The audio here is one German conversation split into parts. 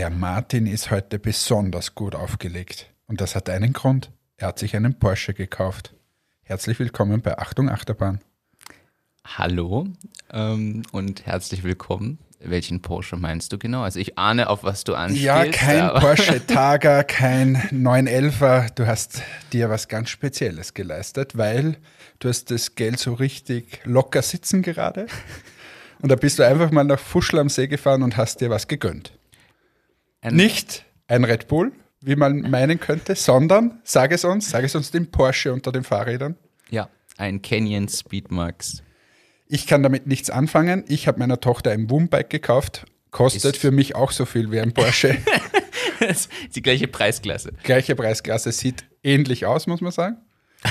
Der Martin ist heute besonders gut aufgelegt. Und das hat einen Grund. Er hat sich einen Porsche gekauft. Herzlich willkommen bei Achtung Achterbahn. Hallo ähm, und herzlich willkommen. Welchen Porsche meinst du genau? Also ich ahne, auf was du anspielst. Ja, kein Porsche Targa, kein 911er. Du hast dir was ganz Spezielles geleistet, weil du hast das Geld so richtig locker sitzen gerade. Und da bist du einfach mal nach Fuschel am See gefahren und hast dir was gegönnt. Ein Nicht ein Red Bull, wie man meinen könnte, sondern, sag es uns, sag es uns den Porsche unter den Fahrrädern. Ja, ein Canyon Speedmax. Ich kann damit nichts anfangen. Ich habe meiner Tochter ein Woombike gekauft. Kostet Ist für mich auch so viel wie ein Porsche. die gleiche Preisklasse. Gleiche Preisklasse, sieht ähnlich aus, muss man sagen.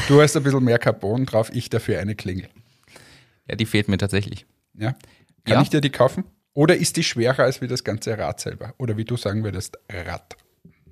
Du hast ein bisschen mehr Carbon drauf, ich dafür eine Klingel. Ja, die fehlt mir tatsächlich. Ja. Kann ja. ich dir die kaufen? Oder ist die schwerer als wie das ganze Rad selber? Oder wie du sagen würdest, Rad?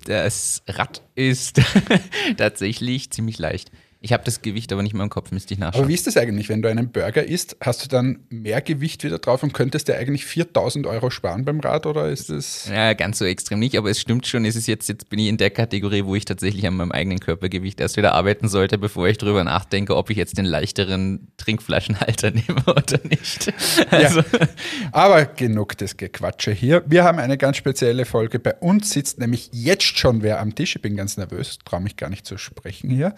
Das Rad ist tatsächlich ziemlich leicht. Ich habe das Gewicht aber nicht mehr im Kopf, müsste ich nachschauen. Aber wie ist das eigentlich, wenn du einen Burger isst? Hast du dann mehr Gewicht wieder drauf und könntest dir eigentlich 4000 Euro sparen beim Rad oder ist das? Ja, ganz so extrem nicht, aber es stimmt schon. Es ist jetzt, jetzt bin ich in der Kategorie, wo ich tatsächlich an meinem eigenen Körpergewicht erst wieder arbeiten sollte, bevor ich darüber nachdenke, ob ich jetzt den leichteren Trinkflaschenhalter nehme oder nicht. Also. Ja, aber genug des Gequatsche hier. Wir haben eine ganz spezielle Folge. Bei uns sitzt nämlich jetzt schon wer am Tisch. Ich bin ganz nervös, traue mich gar nicht zu sprechen hier.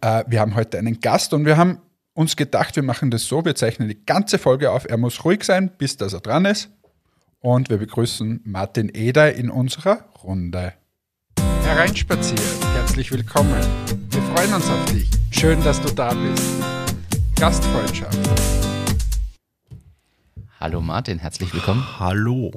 Äh, wir haben heute einen Gast und wir haben uns gedacht, wir machen das so, wir zeichnen die ganze Folge auf. Er muss ruhig sein, bis dass er dran ist. Und wir begrüßen Martin Eder in unserer Runde. Hereinspaziert, herzlich willkommen. Wir freuen uns auf dich. Schön, dass du da bist. Gastfreundschaft. Hallo Martin, herzlich willkommen. Hallo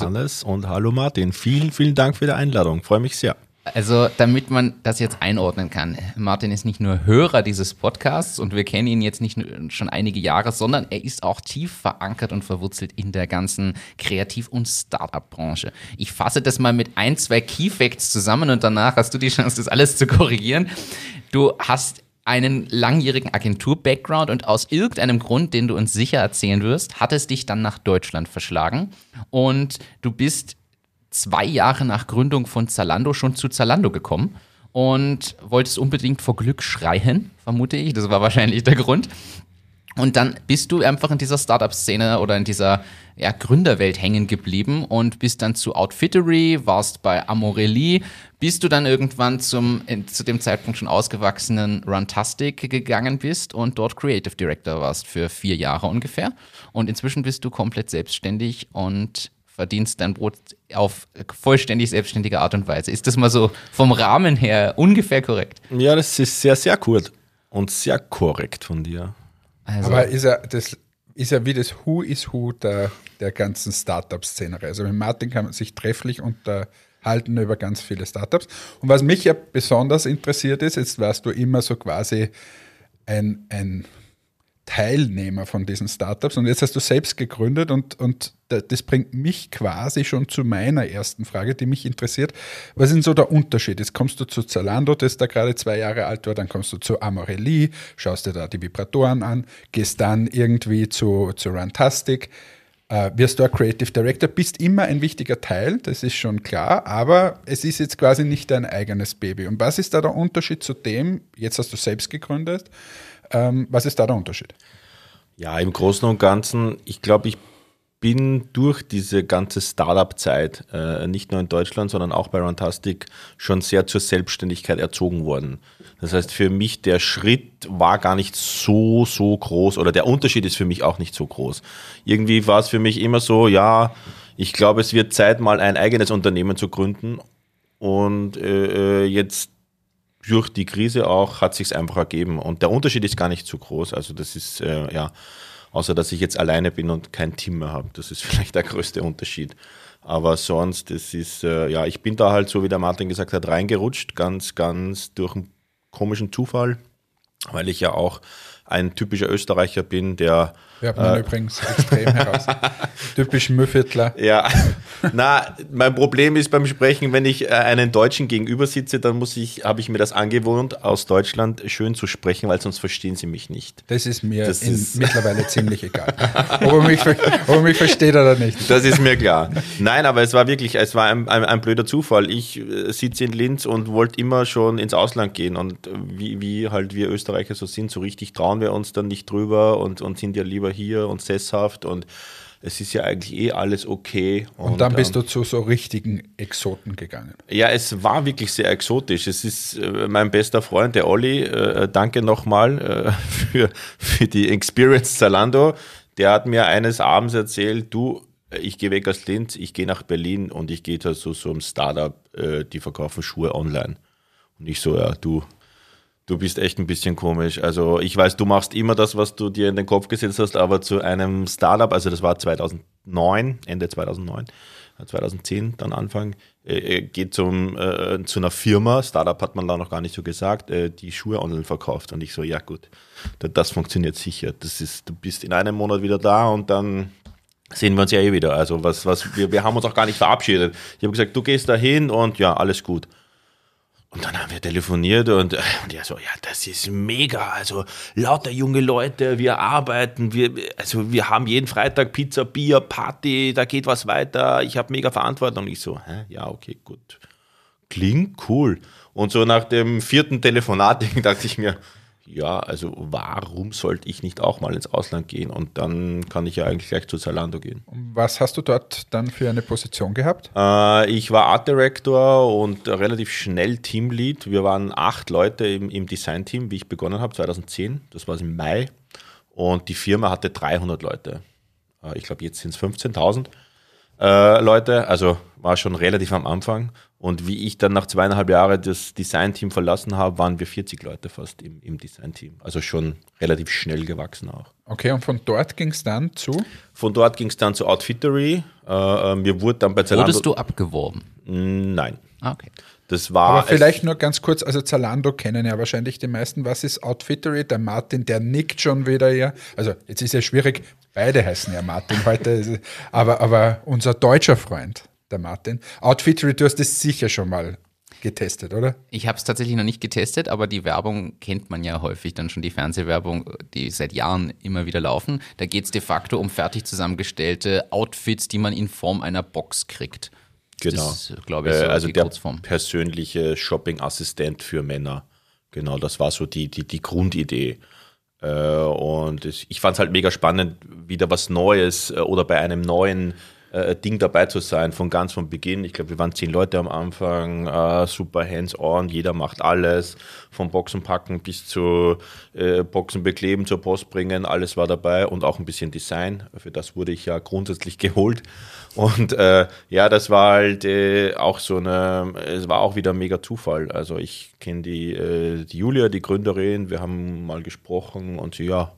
Hannes so. und hallo Martin. Vielen, vielen Dank für die Einladung. Freue mich sehr. Also, damit man das jetzt einordnen kann, Martin ist nicht nur Hörer dieses Podcasts und wir kennen ihn jetzt nicht schon einige Jahre, sondern er ist auch tief verankert und verwurzelt in der ganzen Kreativ- und Startup-Branche. Ich fasse das mal mit ein, zwei Key Facts zusammen und danach hast du die Chance, das alles zu korrigieren. Du hast einen langjährigen Agentur-Background und aus irgendeinem Grund, den du uns sicher erzählen wirst, hat es dich dann nach Deutschland verschlagen und du bist zwei Jahre nach Gründung von Zalando schon zu Zalando gekommen und wolltest unbedingt vor Glück schreien, vermute ich. Das war wahrscheinlich der Grund. Und dann bist du einfach in dieser Startup-Szene oder in dieser ja, Gründerwelt hängen geblieben und bist dann zu Outfittery, warst bei Amorelli, bis du dann irgendwann zum zu dem Zeitpunkt schon ausgewachsenen Runtastic gegangen bist und dort Creative Director warst für vier Jahre ungefähr. Und inzwischen bist du komplett selbstständig und verdienst dein Brot auf vollständig selbstständige Art und Weise. Ist das mal so vom Rahmen her ungefähr korrekt? Ja, das ist sehr, sehr gut und sehr korrekt von dir. Also, Aber ist ja, das ist ja wie das Who is Who der, der ganzen Startup-Szene. Also mit Martin kann man sich trefflich unterhalten über ganz viele Startups. Und was mich ja besonders interessiert ist, jetzt warst du immer so quasi ein, ein Teilnehmer von diesen Startups und jetzt hast du selbst gegründet und, und das bringt mich quasi schon zu meiner ersten Frage, die mich interessiert. Was ist denn so der Unterschied? Jetzt kommst du zu Zalando, das da gerade zwei Jahre alt war, dann kommst du zu Amorelli, schaust dir da die Vibratoren an, gehst dann irgendwie zu, zu Runtastic, äh, wirst du ein Creative Director, bist immer ein wichtiger Teil, das ist schon klar, aber es ist jetzt quasi nicht dein eigenes Baby. Und was ist da der Unterschied zu dem, jetzt hast du selbst gegründet, ähm, was ist da der Unterschied? Ja, im Großen und Ganzen, ich glaube, ich bin durch diese ganze Startup-Zeit, äh, nicht nur in Deutschland, sondern auch bei Runtastic, schon sehr zur Selbstständigkeit erzogen worden. Das heißt, für mich der Schritt war gar nicht so, so groß oder der Unterschied ist für mich auch nicht so groß. Irgendwie war es für mich immer so, ja, ich glaube, es wird Zeit, mal ein eigenes Unternehmen zu gründen. Und äh, äh jetzt durch die Krise auch hat sich einfach ergeben. Und der Unterschied ist gar nicht so groß. Also das ist, äh, ja, außer dass ich jetzt alleine bin und kein Team mehr habe. Das ist vielleicht der größte Unterschied. Aber sonst, es ist, äh, ja, ich bin da halt, so wie der Martin gesagt hat, reingerutscht, ganz, ganz durch einen komischen Zufall, weil ich ja auch ein typischer Österreicher bin, der Hört man übrigens extrem heraus. Typisch Müffitler. Ja, na, mein Problem ist beim Sprechen, wenn ich äh, einen Deutschen gegenüber sitze, dann muss ich, habe ich mir das angewohnt, aus Deutschland schön zu sprechen, weil sonst verstehen sie mich nicht. Das ist mir Das in, ist- mittlerweile ziemlich egal. Ob er, mich, ob er mich versteht oder nicht. Das ist mir klar. Nein, aber es war wirklich, es war ein, ein, ein blöder Zufall. Ich äh, sitze in Linz und wollte immer schon ins Ausland gehen. Und äh, wie, wie halt wir Österreicher so sind, so richtig trauen wir uns dann nicht drüber und, und sind ja lieber hier und sesshaft. Und es ist ja eigentlich eh alles okay. Und dann bist ähm, du zu so richtigen Exoten gegangen. Ja, es war wirklich sehr exotisch. Es ist äh, mein bester Freund, der Olli. Äh, danke nochmal äh, für, für die Experience Zalando. Der hat mir eines Abends erzählt, du, äh, ich gehe weg aus Linz, ich gehe nach Berlin und ich gehe da so so einem Startup, äh, die verkaufen Schuhe online. Und ich so, ja, du, du bist echt ein bisschen komisch. Also ich weiß, du machst immer das, was du dir in den Kopf gesetzt hast, aber zu einem Startup, also das war 2009, Ende 2009, äh, 2010 dann Anfang, äh, äh, geht zum, äh, zu einer Firma, Startup hat man da noch gar nicht so gesagt, äh, die Schuhe online verkauft. Und ich so, ja gut, da- das funktioniert sicher. Das ist, du bist in einem Monat wieder da und dann sehen wir uns ja eh wieder. Also was, was, wir, wir haben uns auch gar nicht verabschiedet. Ich habe gesagt, du gehst da hin und ja, alles gut. Und dann haben wir telefoniert und, äh, und er so, ja, das ist mega. Also lauter junge Leute, wir arbeiten, wir, also wir haben jeden Freitag Pizza, Bier, Party, da geht was weiter. Ich habe mega Verantwortung. Und ich so, hä? ja, okay, gut. Klingt cool. Und so nach dem vierten Telefonat dachte ich mir, ja, also warum sollte ich nicht auch mal ins Ausland gehen? Und dann kann ich ja eigentlich gleich zu Zalando gehen. Was hast du dort dann für eine Position gehabt? Äh, ich war Art Director und relativ schnell Teamlead. Wir waren acht Leute im, im Design-Team, wie ich begonnen habe, 2010. Das war im Mai. Und die Firma hatte 300 Leute. Äh, ich glaube, jetzt sind es 15.000 äh, Leute. Also war schon relativ am Anfang. Und wie ich dann nach zweieinhalb Jahren das Design-Team verlassen habe, waren wir 40 Leute fast im, im Design-Team. Also schon relativ schnell gewachsen auch. Okay, und von dort ging es dann zu? Von dort ging es dann zu Outfittery. Äh, äh, mir wurde dann bei Zalando... Wurdest du abgeworben? Nein. Ah, okay. Das war... Aber vielleicht nur ganz kurz, also Zalando kennen ja wahrscheinlich die meisten. Was ist Outfittery? Der Martin, der nickt schon wieder ja. Also jetzt ist ja schwierig, beide heißen ja Martin heute, aber, aber unser deutscher Freund, der Martin. Outfittery, du hast es sicher schon mal getestet, oder? Ich habe es tatsächlich noch nicht getestet, aber die Werbung kennt man ja häufig dann schon, die Fernsehwerbung, die seit Jahren immer wieder laufen. Da geht es de facto um fertig zusammengestellte Outfits, die man in Form einer Box kriegt. Genau. Das ist, glaube ich, so Äh, also die der Kurzform. persönliche Shopping-Assistent für Männer. Genau, das war so die, die, die Grundidee. Äh, und ich fand es halt mega spannend, wieder was Neues äh, oder bei einem neuen äh, Ding dabei zu sein, von ganz von Beginn. Ich glaube, wir waren zehn Leute am Anfang, äh, super hands-on, jeder macht alles, vom Boxen packen bis zu äh, Boxen bekleben, zur Post bringen, alles war dabei und auch ein bisschen Design. Für das wurde ich ja grundsätzlich geholt. Und äh, ja, das war halt äh, auch so eine, es war auch wieder ein mega Zufall. Also ich kenne die, äh, die Julia, die Gründerin, wir haben mal gesprochen und sie, ja,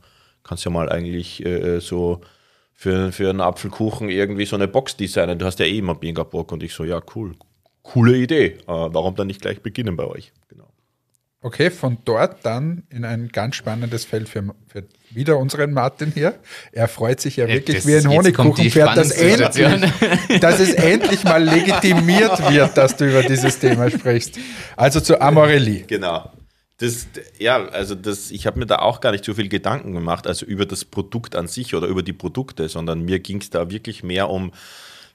kannst ja mal eigentlich äh, so für, für einen Apfelkuchen irgendwie so eine Box designen. Du hast ja eh immer Bock. Und ich so, ja, cool. Coole Idee. Äh, warum dann nicht gleich beginnen bei euch? Genau. Okay, von dort dann in ein ganz spannendes Feld für, für wieder unseren Martin hier. Er freut sich ja wirklich das- wie ein Honigkuchenpferd, dass, endlich, dass es endlich mal legitimiert wird, dass du über dieses Thema sprichst. Also zu Amorelie. Genau. Das, ja, also das, ich habe mir da auch gar nicht so viel Gedanken gemacht, also über das Produkt an sich oder über die Produkte, sondern mir ging es da wirklich mehr um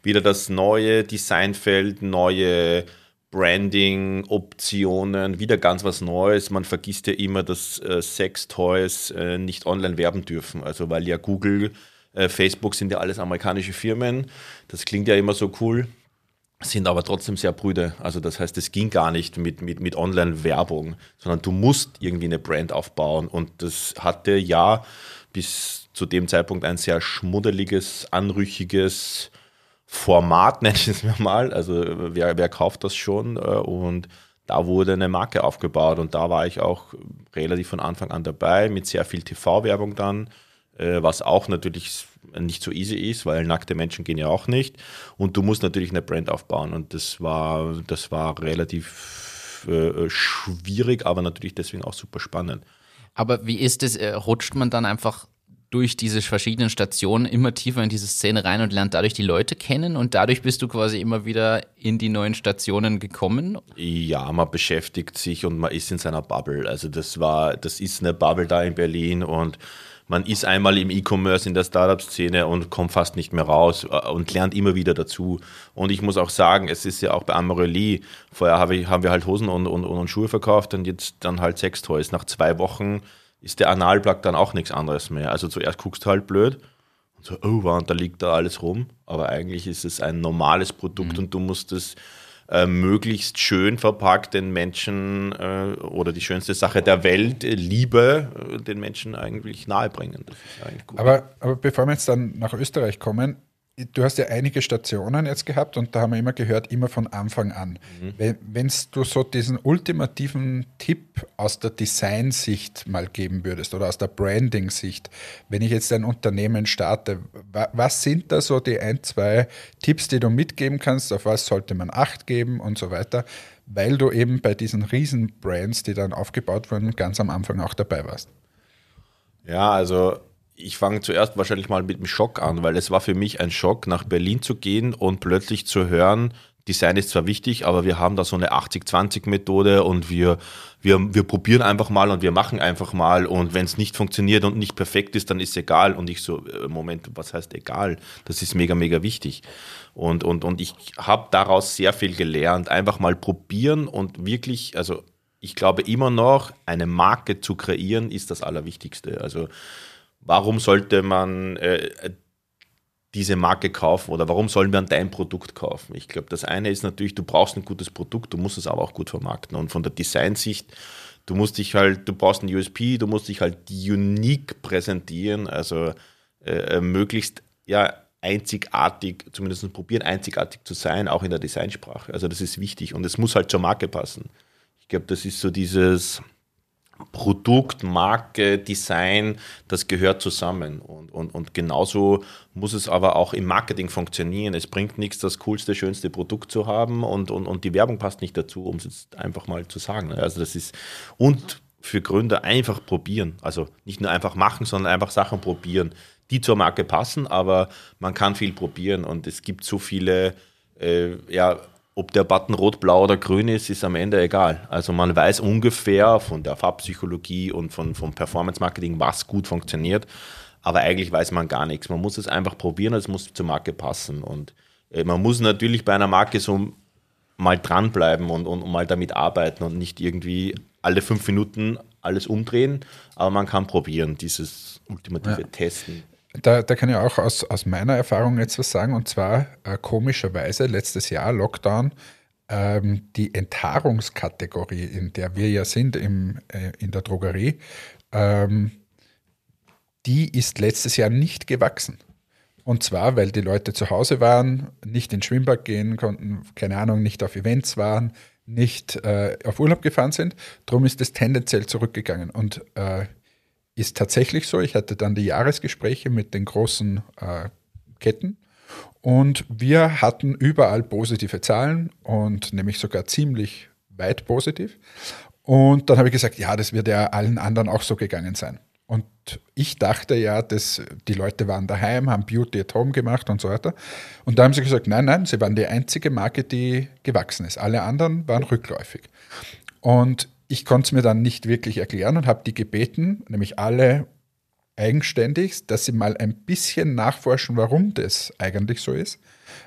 wieder das neue Designfeld, neue Branding-Optionen, wieder ganz was Neues. Man vergisst ja immer, dass äh, Sex-Toys äh, nicht online werben dürfen, also weil ja Google, äh, Facebook sind ja alles amerikanische Firmen. Das klingt ja immer so cool sind aber trotzdem sehr brüde. Also das heißt, es ging gar nicht mit, mit, mit Online-Werbung, sondern du musst irgendwie eine Brand aufbauen. Und das hatte ja bis zu dem Zeitpunkt ein sehr schmuddeliges, anrüchiges Format, nenne ich es mir mal. Also wer, wer kauft das schon? Äh, Und da wurde eine Marke aufgebaut und da war ich auch relativ von Anfang an dabei mit sehr viel TV-Werbung dann, äh, was auch natürlich nicht so easy ist, weil nackte Menschen gehen ja auch nicht. Und du musst natürlich eine Brand aufbauen und das war, das war relativ äh, schwierig, aber natürlich deswegen auch super spannend. Aber wie ist es? Rutscht man dann einfach durch diese verschiedenen Stationen immer tiefer in diese Szene rein und lernt dadurch die Leute kennen und dadurch bist du quasi immer wieder in die neuen Stationen gekommen? Ja, man beschäftigt sich und man ist in seiner Bubble. Also das war, das ist eine Bubble da in Berlin und man ist einmal im E-Commerce in der Startup-Szene und kommt fast nicht mehr raus äh, und lernt immer wieder dazu. Und ich muss auch sagen, es ist ja auch bei Amorelie, vorher haben wir halt Hosen und, und, und Schuhe verkauft und jetzt dann halt Sextoys. Nach zwei Wochen ist der Analplug dann auch nichts anderes mehr. Also zuerst guckst du halt blöd und so, oh, wow, und da liegt da alles rum. Aber eigentlich ist es ein normales Produkt mhm. und du musst es äh, möglichst schön verpackt den Menschen äh, oder die schönste Sache der Welt, äh, Liebe, äh, den Menschen eigentlich nahebringen. Aber, aber bevor wir jetzt dann nach Österreich kommen, du hast ja einige Stationen jetzt gehabt und da haben wir immer gehört, immer von Anfang an. Mhm. Wenn du so diesen ultimativen Tipp aus der Design-Sicht mal geben würdest oder aus der Branding-Sicht, wenn ich jetzt ein Unternehmen starte, was sind da so die ein, zwei Tipps, die du mitgeben kannst, auf was sollte man Acht geben und so weiter, weil du eben bei diesen riesen Brands, die dann aufgebaut wurden, ganz am Anfang auch dabei warst? Ja, also ich fange zuerst wahrscheinlich mal mit dem Schock an, weil es war für mich ein Schock, nach Berlin zu gehen und plötzlich zu hören, Design ist zwar wichtig, aber wir haben da so eine 80-20-Methode und wir, wir, wir probieren einfach mal und wir machen einfach mal und wenn es nicht funktioniert und nicht perfekt ist, dann ist egal. Und ich so, äh, Moment, was heißt egal? Das ist mega, mega wichtig. Und, und, und ich habe daraus sehr viel gelernt. Einfach mal probieren und wirklich, also ich glaube immer noch, eine Marke zu kreieren, ist das Allerwichtigste. Also warum sollte man äh, diese Marke kaufen oder warum sollen wir dein Produkt kaufen? Ich glaube, das eine ist natürlich, du brauchst ein gutes Produkt, du musst es aber auch gut vermarkten. Und von der Designsicht, du musst dich halt, du brauchst ein USP, du musst dich halt unique präsentieren, also äh, möglichst ja einzigartig, zumindest probieren, einzigartig zu sein, auch in der Designsprache. Also das ist wichtig und es muss halt zur Marke passen. Ich glaube, das ist so dieses, Produkt, Marke, Design, das gehört zusammen. Und, und, und genauso muss es aber auch im Marketing funktionieren. Es bringt nichts, das coolste, schönste Produkt zu haben und, und, und die Werbung passt nicht dazu, um es jetzt einfach mal zu sagen. Also das ist, und für Gründer einfach probieren. Also nicht nur einfach machen, sondern einfach Sachen probieren, die zur Marke passen, aber man kann viel probieren und es gibt so viele, äh, ja, ob der Button rot, blau oder grün ist, ist am Ende egal. Also man weiß ungefähr von der Farbpsychologie und von, vom Performance Marketing, was gut funktioniert. Aber eigentlich weiß man gar nichts. Man muss es einfach probieren, es muss zur Marke passen. Und äh, man muss natürlich bei einer Marke so mal dranbleiben und, und, und mal damit arbeiten und nicht irgendwie alle fünf Minuten alles umdrehen. Aber man kann probieren, dieses ultimative ja. Testen. Da, da kann ich auch aus, aus meiner Erfahrung jetzt was sagen. Und zwar äh, komischerweise letztes Jahr, Lockdown, ähm, die Enthaarungskategorie, in der wir ja sind im, äh, in der Drogerie, ähm, die ist letztes Jahr nicht gewachsen. Und zwar, weil die Leute zu Hause waren, nicht ins Schwimmbad gehen konnten, keine Ahnung, nicht auf Events waren, nicht äh, auf Urlaub gefahren sind. Darum ist es tendenziell zurückgegangen. Und äh, ist tatsächlich so. Ich hatte dann die Jahresgespräche mit den großen äh, Ketten und wir hatten überall positive Zahlen und nämlich sogar ziemlich weit positiv. Und dann habe ich gesagt, ja, das wird ja allen anderen auch so gegangen sein. Und ich dachte ja, dass die Leute waren daheim, haben Beauty at Home gemacht und so weiter. Und da haben sie gesagt, nein, nein, sie waren die einzige Marke, die gewachsen ist. Alle anderen waren rückläufig. Und ich konnte es mir dann nicht wirklich erklären und habe die gebeten, nämlich alle eigenständig, dass sie mal ein bisschen nachforschen, warum das eigentlich so ist,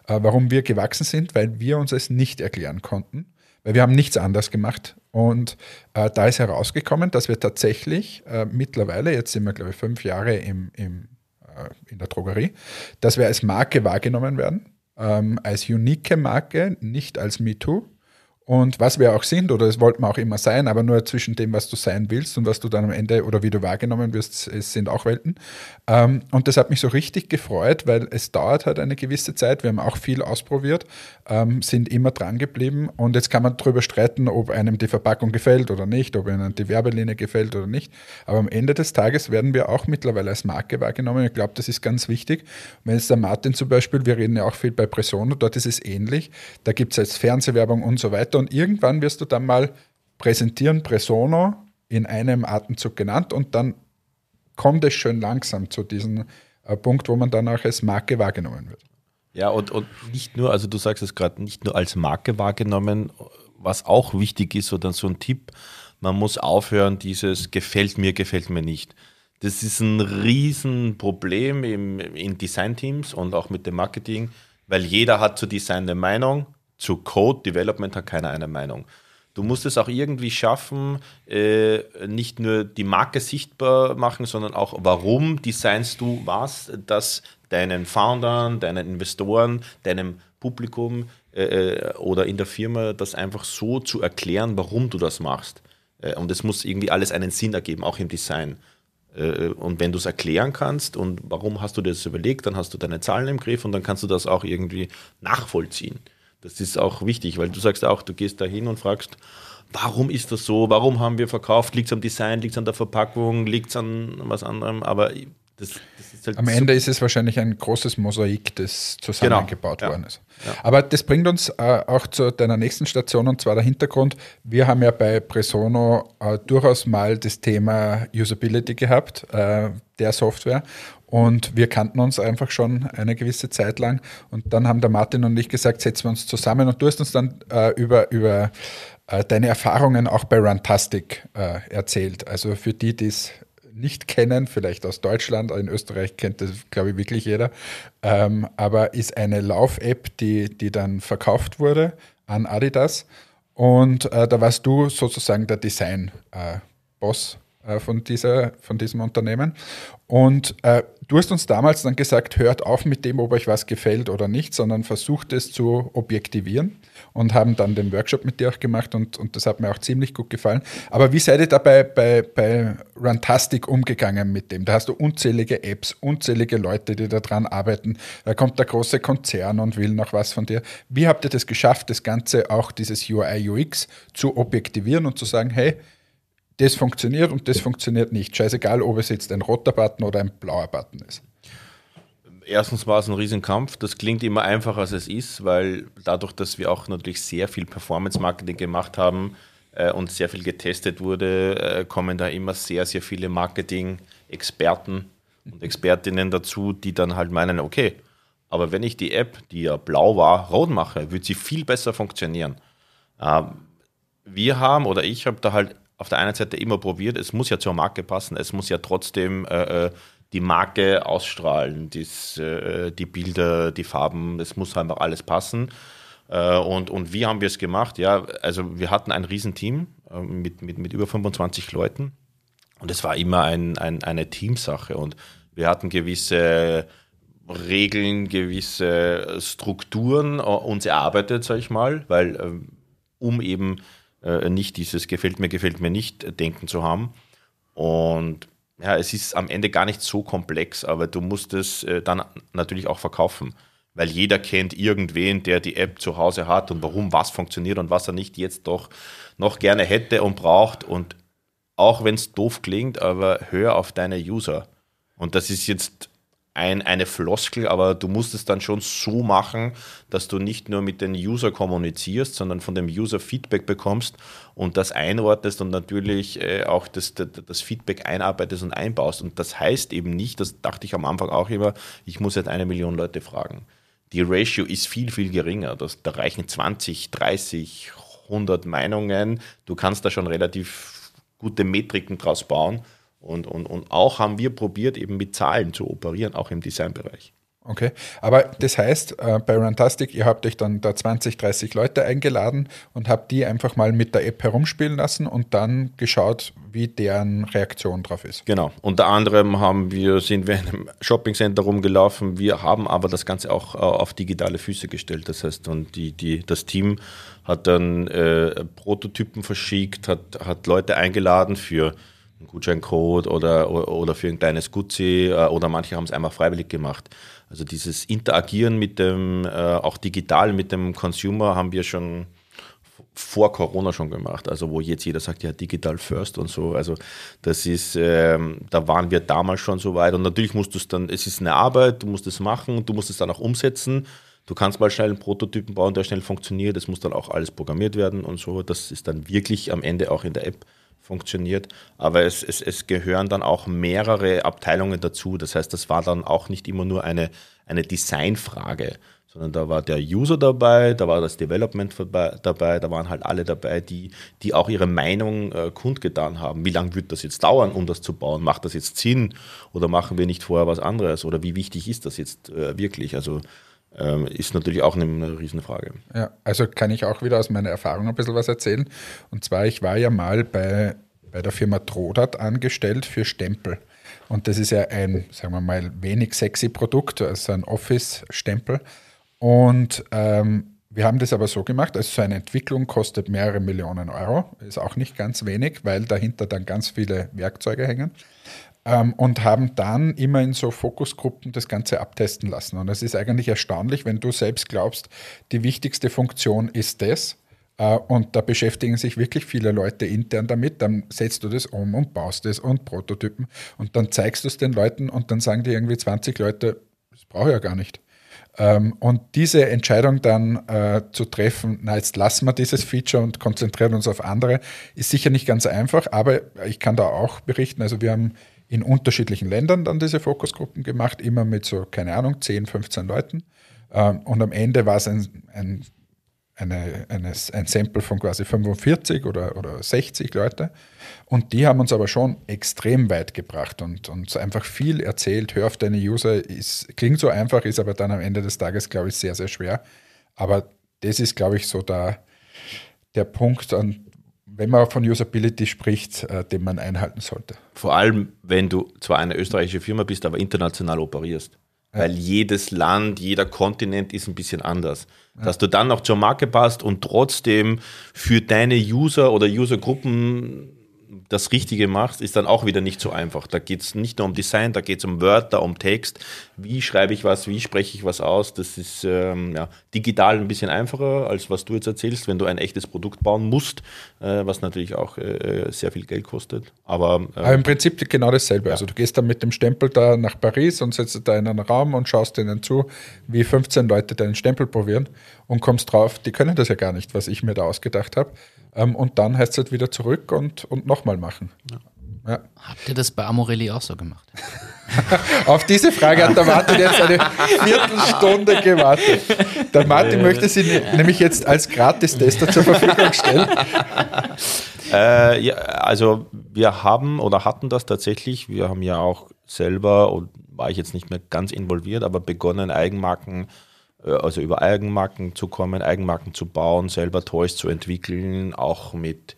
äh, warum wir gewachsen sind, weil wir uns es nicht erklären konnten, weil wir haben nichts anders gemacht. Und äh, da ist herausgekommen, dass wir tatsächlich äh, mittlerweile, jetzt sind wir glaube ich fünf Jahre im, im, äh, in der Drogerie, dass wir als Marke wahrgenommen werden, ähm, als unique Marke, nicht als MeToo und was wir auch sind, oder das wollten wir auch immer sein, aber nur zwischen dem, was du sein willst und was du dann am Ende oder wie du wahrgenommen wirst, es sind auch Welten. Ähm, und das hat mich so richtig gefreut, weil es dauert halt eine gewisse Zeit. Wir haben auch viel ausprobiert, ähm, sind immer dran geblieben und jetzt kann man darüber streiten, ob einem die Verpackung gefällt oder nicht, ob einem die Werbelinie gefällt oder nicht. Aber am Ende des Tages werden wir auch mittlerweile als Marke wahrgenommen. Ich glaube, das ist ganz wichtig. Wenn jetzt der Martin zum Beispiel, wir reden ja auch viel bei Presono, dort ist es ähnlich. Da gibt es jetzt Fernsehwerbung und so weiter und irgendwann wirst du dann mal präsentieren, Presono, in einem Atemzug genannt und dann kommt es schön langsam zu diesem äh, Punkt, wo man dann auch als Marke wahrgenommen wird. Ja, und, und nicht nur, also du sagst es gerade, nicht nur als Marke wahrgenommen, was auch wichtig ist oder so ein Tipp, man muss aufhören, dieses gefällt mir, gefällt mir nicht. Das ist ein Riesenproblem im, in Designteams und auch mit dem Marketing, weil jeder hat zu Design eine Meinung, zu Code Development hat keiner eine Meinung. Du musst es auch irgendwie schaffen, äh, nicht nur die Marke sichtbar machen, sondern auch, warum designst du was, das deinen Foundern, deinen Investoren, deinem Publikum äh, äh, oder in der Firma das einfach so zu erklären, warum du das machst. Und es muss irgendwie alles einen Sinn ergeben, auch im Design. Und wenn du es erklären kannst und warum hast du dir das überlegt, dann hast du deine Zahlen im Griff und dann kannst du das auch irgendwie nachvollziehen. Das ist auch wichtig, weil du sagst auch, du gehst da hin und fragst, warum ist das so? Warum haben wir verkauft? Liegt es am Design? Liegt es an der Verpackung? Liegt es an was anderem? Aber das, das ist halt Am Ende ist es wahrscheinlich ein großes Mosaik, das zusammengebaut genau. worden ist. Ja. Aber das bringt uns äh, auch zu deiner nächsten Station und zwar der Hintergrund. Wir haben ja bei Presono äh, durchaus mal das Thema Usability gehabt, äh, der Software. Und wir kannten uns einfach schon eine gewisse Zeit lang. Und dann haben der Martin und ich gesagt, setzen wir uns zusammen. Und du hast uns dann äh, über, über äh, deine Erfahrungen auch bei Runtastic äh, erzählt. Also für die, die es nicht kennen, vielleicht aus Deutschland, in Österreich kennt das, glaube ich, wirklich jeder, ähm, aber ist eine Lauf-App, die, die dann verkauft wurde an Adidas. Und äh, da warst du sozusagen der Design-Boss äh, von, dieser, von diesem Unternehmen. Und äh, du hast uns damals dann gesagt, hört auf mit dem, ob euch was gefällt oder nicht, sondern versucht es zu objektivieren und haben dann den Workshop mit dir auch gemacht und, und das hat mir auch ziemlich gut gefallen. Aber wie seid ihr dabei bei, bei Runtastic umgegangen mit dem? Da hast du unzählige Apps, unzählige Leute, die da dran arbeiten. Da kommt der große Konzern und will noch was von dir. Wie habt ihr das geschafft, das Ganze auch dieses UI, UX zu objektivieren und zu sagen, hey, das funktioniert und das funktioniert nicht. Scheißegal, ob es jetzt ein roter Button oder ein blauer Button ist. Erstens war es ein Riesenkampf. Das klingt immer einfacher, als es ist, weil dadurch, dass wir auch natürlich sehr viel Performance-Marketing gemacht haben äh, und sehr viel getestet wurde, äh, kommen da immer sehr, sehr viele Marketing-Experten und Expertinnen dazu, die dann halt meinen, okay, aber wenn ich die App, die ja blau war, rot mache, wird sie viel besser funktionieren. Ähm, wir haben oder ich habe da halt auf der einen Seite immer probiert, es muss ja zur Marke passen, es muss ja trotzdem äh, äh die Marke ausstrahlen, dies, äh, die Bilder, die Farben, es muss einfach alles passen. Äh, und, und wie haben wir es gemacht? Ja, also wir hatten ein Riesenteam äh, mit, mit, mit über 25 Leuten und es war immer ein, ein, eine Teamsache und wir hatten gewisse Regeln, gewisse Strukturen äh, uns erarbeitet, sag ich mal, weil äh, um eben äh, nicht dieses gefällt mir, gefällt mir nicht denken zu haben. Und ja, es ist am Ende gar nicht so komplex, aber du musst es äh, dann natürlich auch verkaufen. Weil jeder kennt irgendwen, der die App zu Hause hat und warum was funktioniert und was er nicht jetzt doch noch gerne hätte und braucht. Und auch wenn es doof klingt, aber hör auf deine User. Und das ist jetzt ein, eine Floskel, aber du musst es dann schon so machen, dass du nicht nur mit den User kommunizierst, sondern von dem User Feedback bekommst und das einordnest und natürlich äh, auch das, das, das, Feedback einarbeitest und einbaust. Und das heißt eben nicht, das dachte ich am Anfang auch immer, ich muss jetzt eine Million Leute fragen. Die Ratio ist viel, viel geringer. Das, da reichen 20, 30, 100 Meinungen. Du kannst da schon relativ gute Metriken draus bauen und, und, und auch haben wir probiert, eben mit Zahlen zu operieren, auch im Designbereich. Okay, aber das heißt, äh, bei Runtastic, ihr habt euch dann da 20, 30 Leute eingeladen und habt die einfach mal mit der App herumspielen lassen und dann geschaut, wie deren Reaktion drauf ist. Genau. Unter anderem haben wir, sind wir in einem Shoppingcenter rumgelaufen. Wir haben aber das Ganze auch äh, auf digitale Füße gestellt. Das heißt, und die, die, das Team hat dann äh, Prototypen verschickt, hat, hat Leute eingeladen für einen Gutscheincode oder, oder für ein kleines Gutzi äh, oder manche haben es einfach freiwillig gemacht. Also dieses Interagieren mit dem, äh, auch digital mit dem Consumer haben wir schon vor Corona schon gemacht, also wo jetzt jeder sagt, ja, digital first und so. Also das ist, ähm, da waren wir damals schon so weit und natürlich musst du es dann, es ist eine Arbeit, du musst es machen, du musst es dann auch umsetzen. Du kannst mal schnell einen Prototypen bauen, der schnell funktioniert, es muss dann auch alles programmiert werden und so. Das ist dann wirklich am Ende auch in der App funktioniert. Aber es, es, es gehören dann auch mehrere Abteilungen dazu. Das heißt, das war dann auch nicht immer nur eine, eine Designfrage, sondern da war der User dabei, da war das Development dabei, da waren halt alle dabei, die, die auch ihre Meinung äh, kundgetan haben. Wie lange wird das jetzt dauern, um das zu bauen? Macht das jetzt Sinn oder machen wir nicht vorher was anderes? Oder wie wichtig ist das jetzt äh, wirklich? Also ist natürlich auch eine, eine Riesenfrage. Ja, also kann ich auch wieder aus meiner Erfahrung ein bisschen was erzählen. Und zwar, ich war ja mal bei, bei der Firma Trodat angestellt für Stempel. Und das ist ja ein, sagen wir mal, wenig sexy Produkt, also ein Office-Stempel. Und ähm, wir haben das aber so gemacht, also so eine Entwicklung kostet mehrere Millionen Euro, ist auch nicht ganz wenig, weil dahinter dann ganz viele Werkzeuge hängen. Ähm, und haben dann immer in so Fokusgruppen das Ganze abtesten lassen. Und es ist eigentlich erstaunlich, wenn du selbst glaubst, die wichtigste Funktion ist das. Äh, und da beschäftigen sich wirklich viele Leute intern damit. Dann setzt du das um und baust es und Prototypen. Und dann zeigst du es den Leuten und dann sagen die irgendwie 20 Leute, das brauche ich ja gar nicht. Ähm, und diese Entscheidung dann äh, zu treffen, na jetzt lassen wir dieses Feature und konzentrieren uns auf andere, ist sicher nicht ganz einfach, aber ich kann da auch berichten, also wir haben in unterschiedlichen Ländern dann diese Fokusgruppen gemacht, immer mit so, keine Ahnung, 10, 15 Leuten. Ähm, und am Ende war es ein, ein, eine, eine, ein Sample von quasi 45 oder, oder 60 Leute. Und die haben uns aber schon extrem weit gebracht und uns einfach viel erzählt. Hör auf deine User, ist, klingt so einfach, ist aber dann am Ende des Tages, glaube ich, sehr, sehr schwer. Aber das ist, glaube ich, so da der Punkt, an, wenn man von Usability spricht, äh, den man einhalten sollte. Vor allem, wenn du zwar eine österreichische Firma bist, aber international operierst. Ja. Weil jedes Land, jeder Kontinent ist ein bisschen anders. Ja. Dass du dann noch zur Marke passt und trotzdem für deine User oder Usergruppen das Richtige machst, ist dann auch wieder nicht so einfach. Da geht es nicht nur um Design, da geht es um Wörter, um Text. Wie schreibe ich was, wie spreche ich was aus? Das ist ähm, ja, digital ein bisschen einfacher, als was du jetzt erzählst, wenn du ein echtes Produkt bauen musst, äh, was natürlich auch äh, sehr viel Geld kostet. Aber, äh, Aber, im Prinzip genau dasselbe. Ja. Also du gehst dann mit dem Stempel da nach Paris und setzt da in einen Raum und schaust denen zu, wie 15 Leute deinen Stempel probieren und kommst drauf, die können das ja gar nicht, was ich mir da ausgedacht habe. Ähm, und dann heißt es halt wieder zurück und, und nochmal machen. Ja. Ja. Habt ihr das bei Amorelli auch so gemacht? Auf diese Frage hat der Martin jetzt eine Viertelstunde gewartet. Der Martin möchte sie nämlich jetzt als Gratis-Tester zur Verfügung stellen. Äh, ja, also wir haben oder hatten das tatsächlich. Wir haben ja auch selber, und war ich jetzt nicht mehr ganz involviert, aber begonnen, Eigenmarken äh, also über Eigenmarken zu kommen, Eigenmarken zu bauen, selber Toys zu entwickeln, auch mit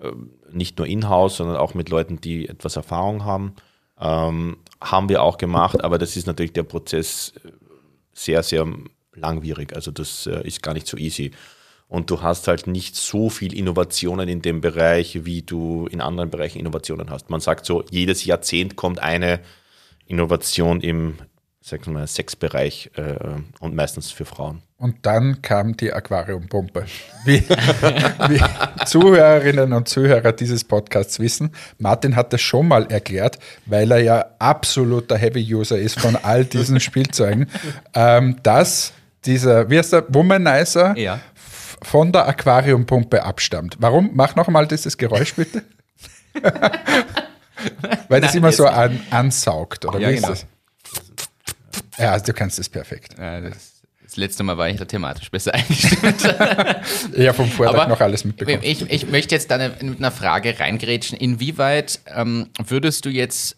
äh, nicht nur in-house, sondern auch mit Leuten, die etwas Erfahrung haben. Ähm, haben wir auch gemacht, aber das ist natürlich der Prozess äh, sehr, sehr langwierig. Also das äh, ist gar nicht so easy. Und du hast halt nicht so viel Innovationen in dem Bereich, wie du in anderen Bereichen Innovationen hast. Man sagt so, jedes Jahrzehnt kommt eine Innovation im wir mal, Sexbereich äh, und meistens für Frauen. Und dann kam die Aquariumpumpe. Wie, wie Zuhörerinnen und Zuhörer dieses Podcasts wissen, Martin hat das schon mal erklärt, weil er ja absoluter Heavy-User ist von all diesen Spielzeugen, ähm, dass dieser, wie heißt der, Womanizer ja. von der Aquariumpumpe abstammt. Warum? Mach noch mal dieses Geräusch bitte. weil das Nein, immer so an, ansaugt, oder ja, wie ist genau. das? Ja, du kannst es perfekt. Ja, das, das, letzte Mal war ich da thematisch besser eingestellt. ja, vom Vortrag Aber noch alles mitbekommen. Ich, ich möchte jetzt da mit einer Frage reingrätschen. Inwieweit ähm, würdest du jetzt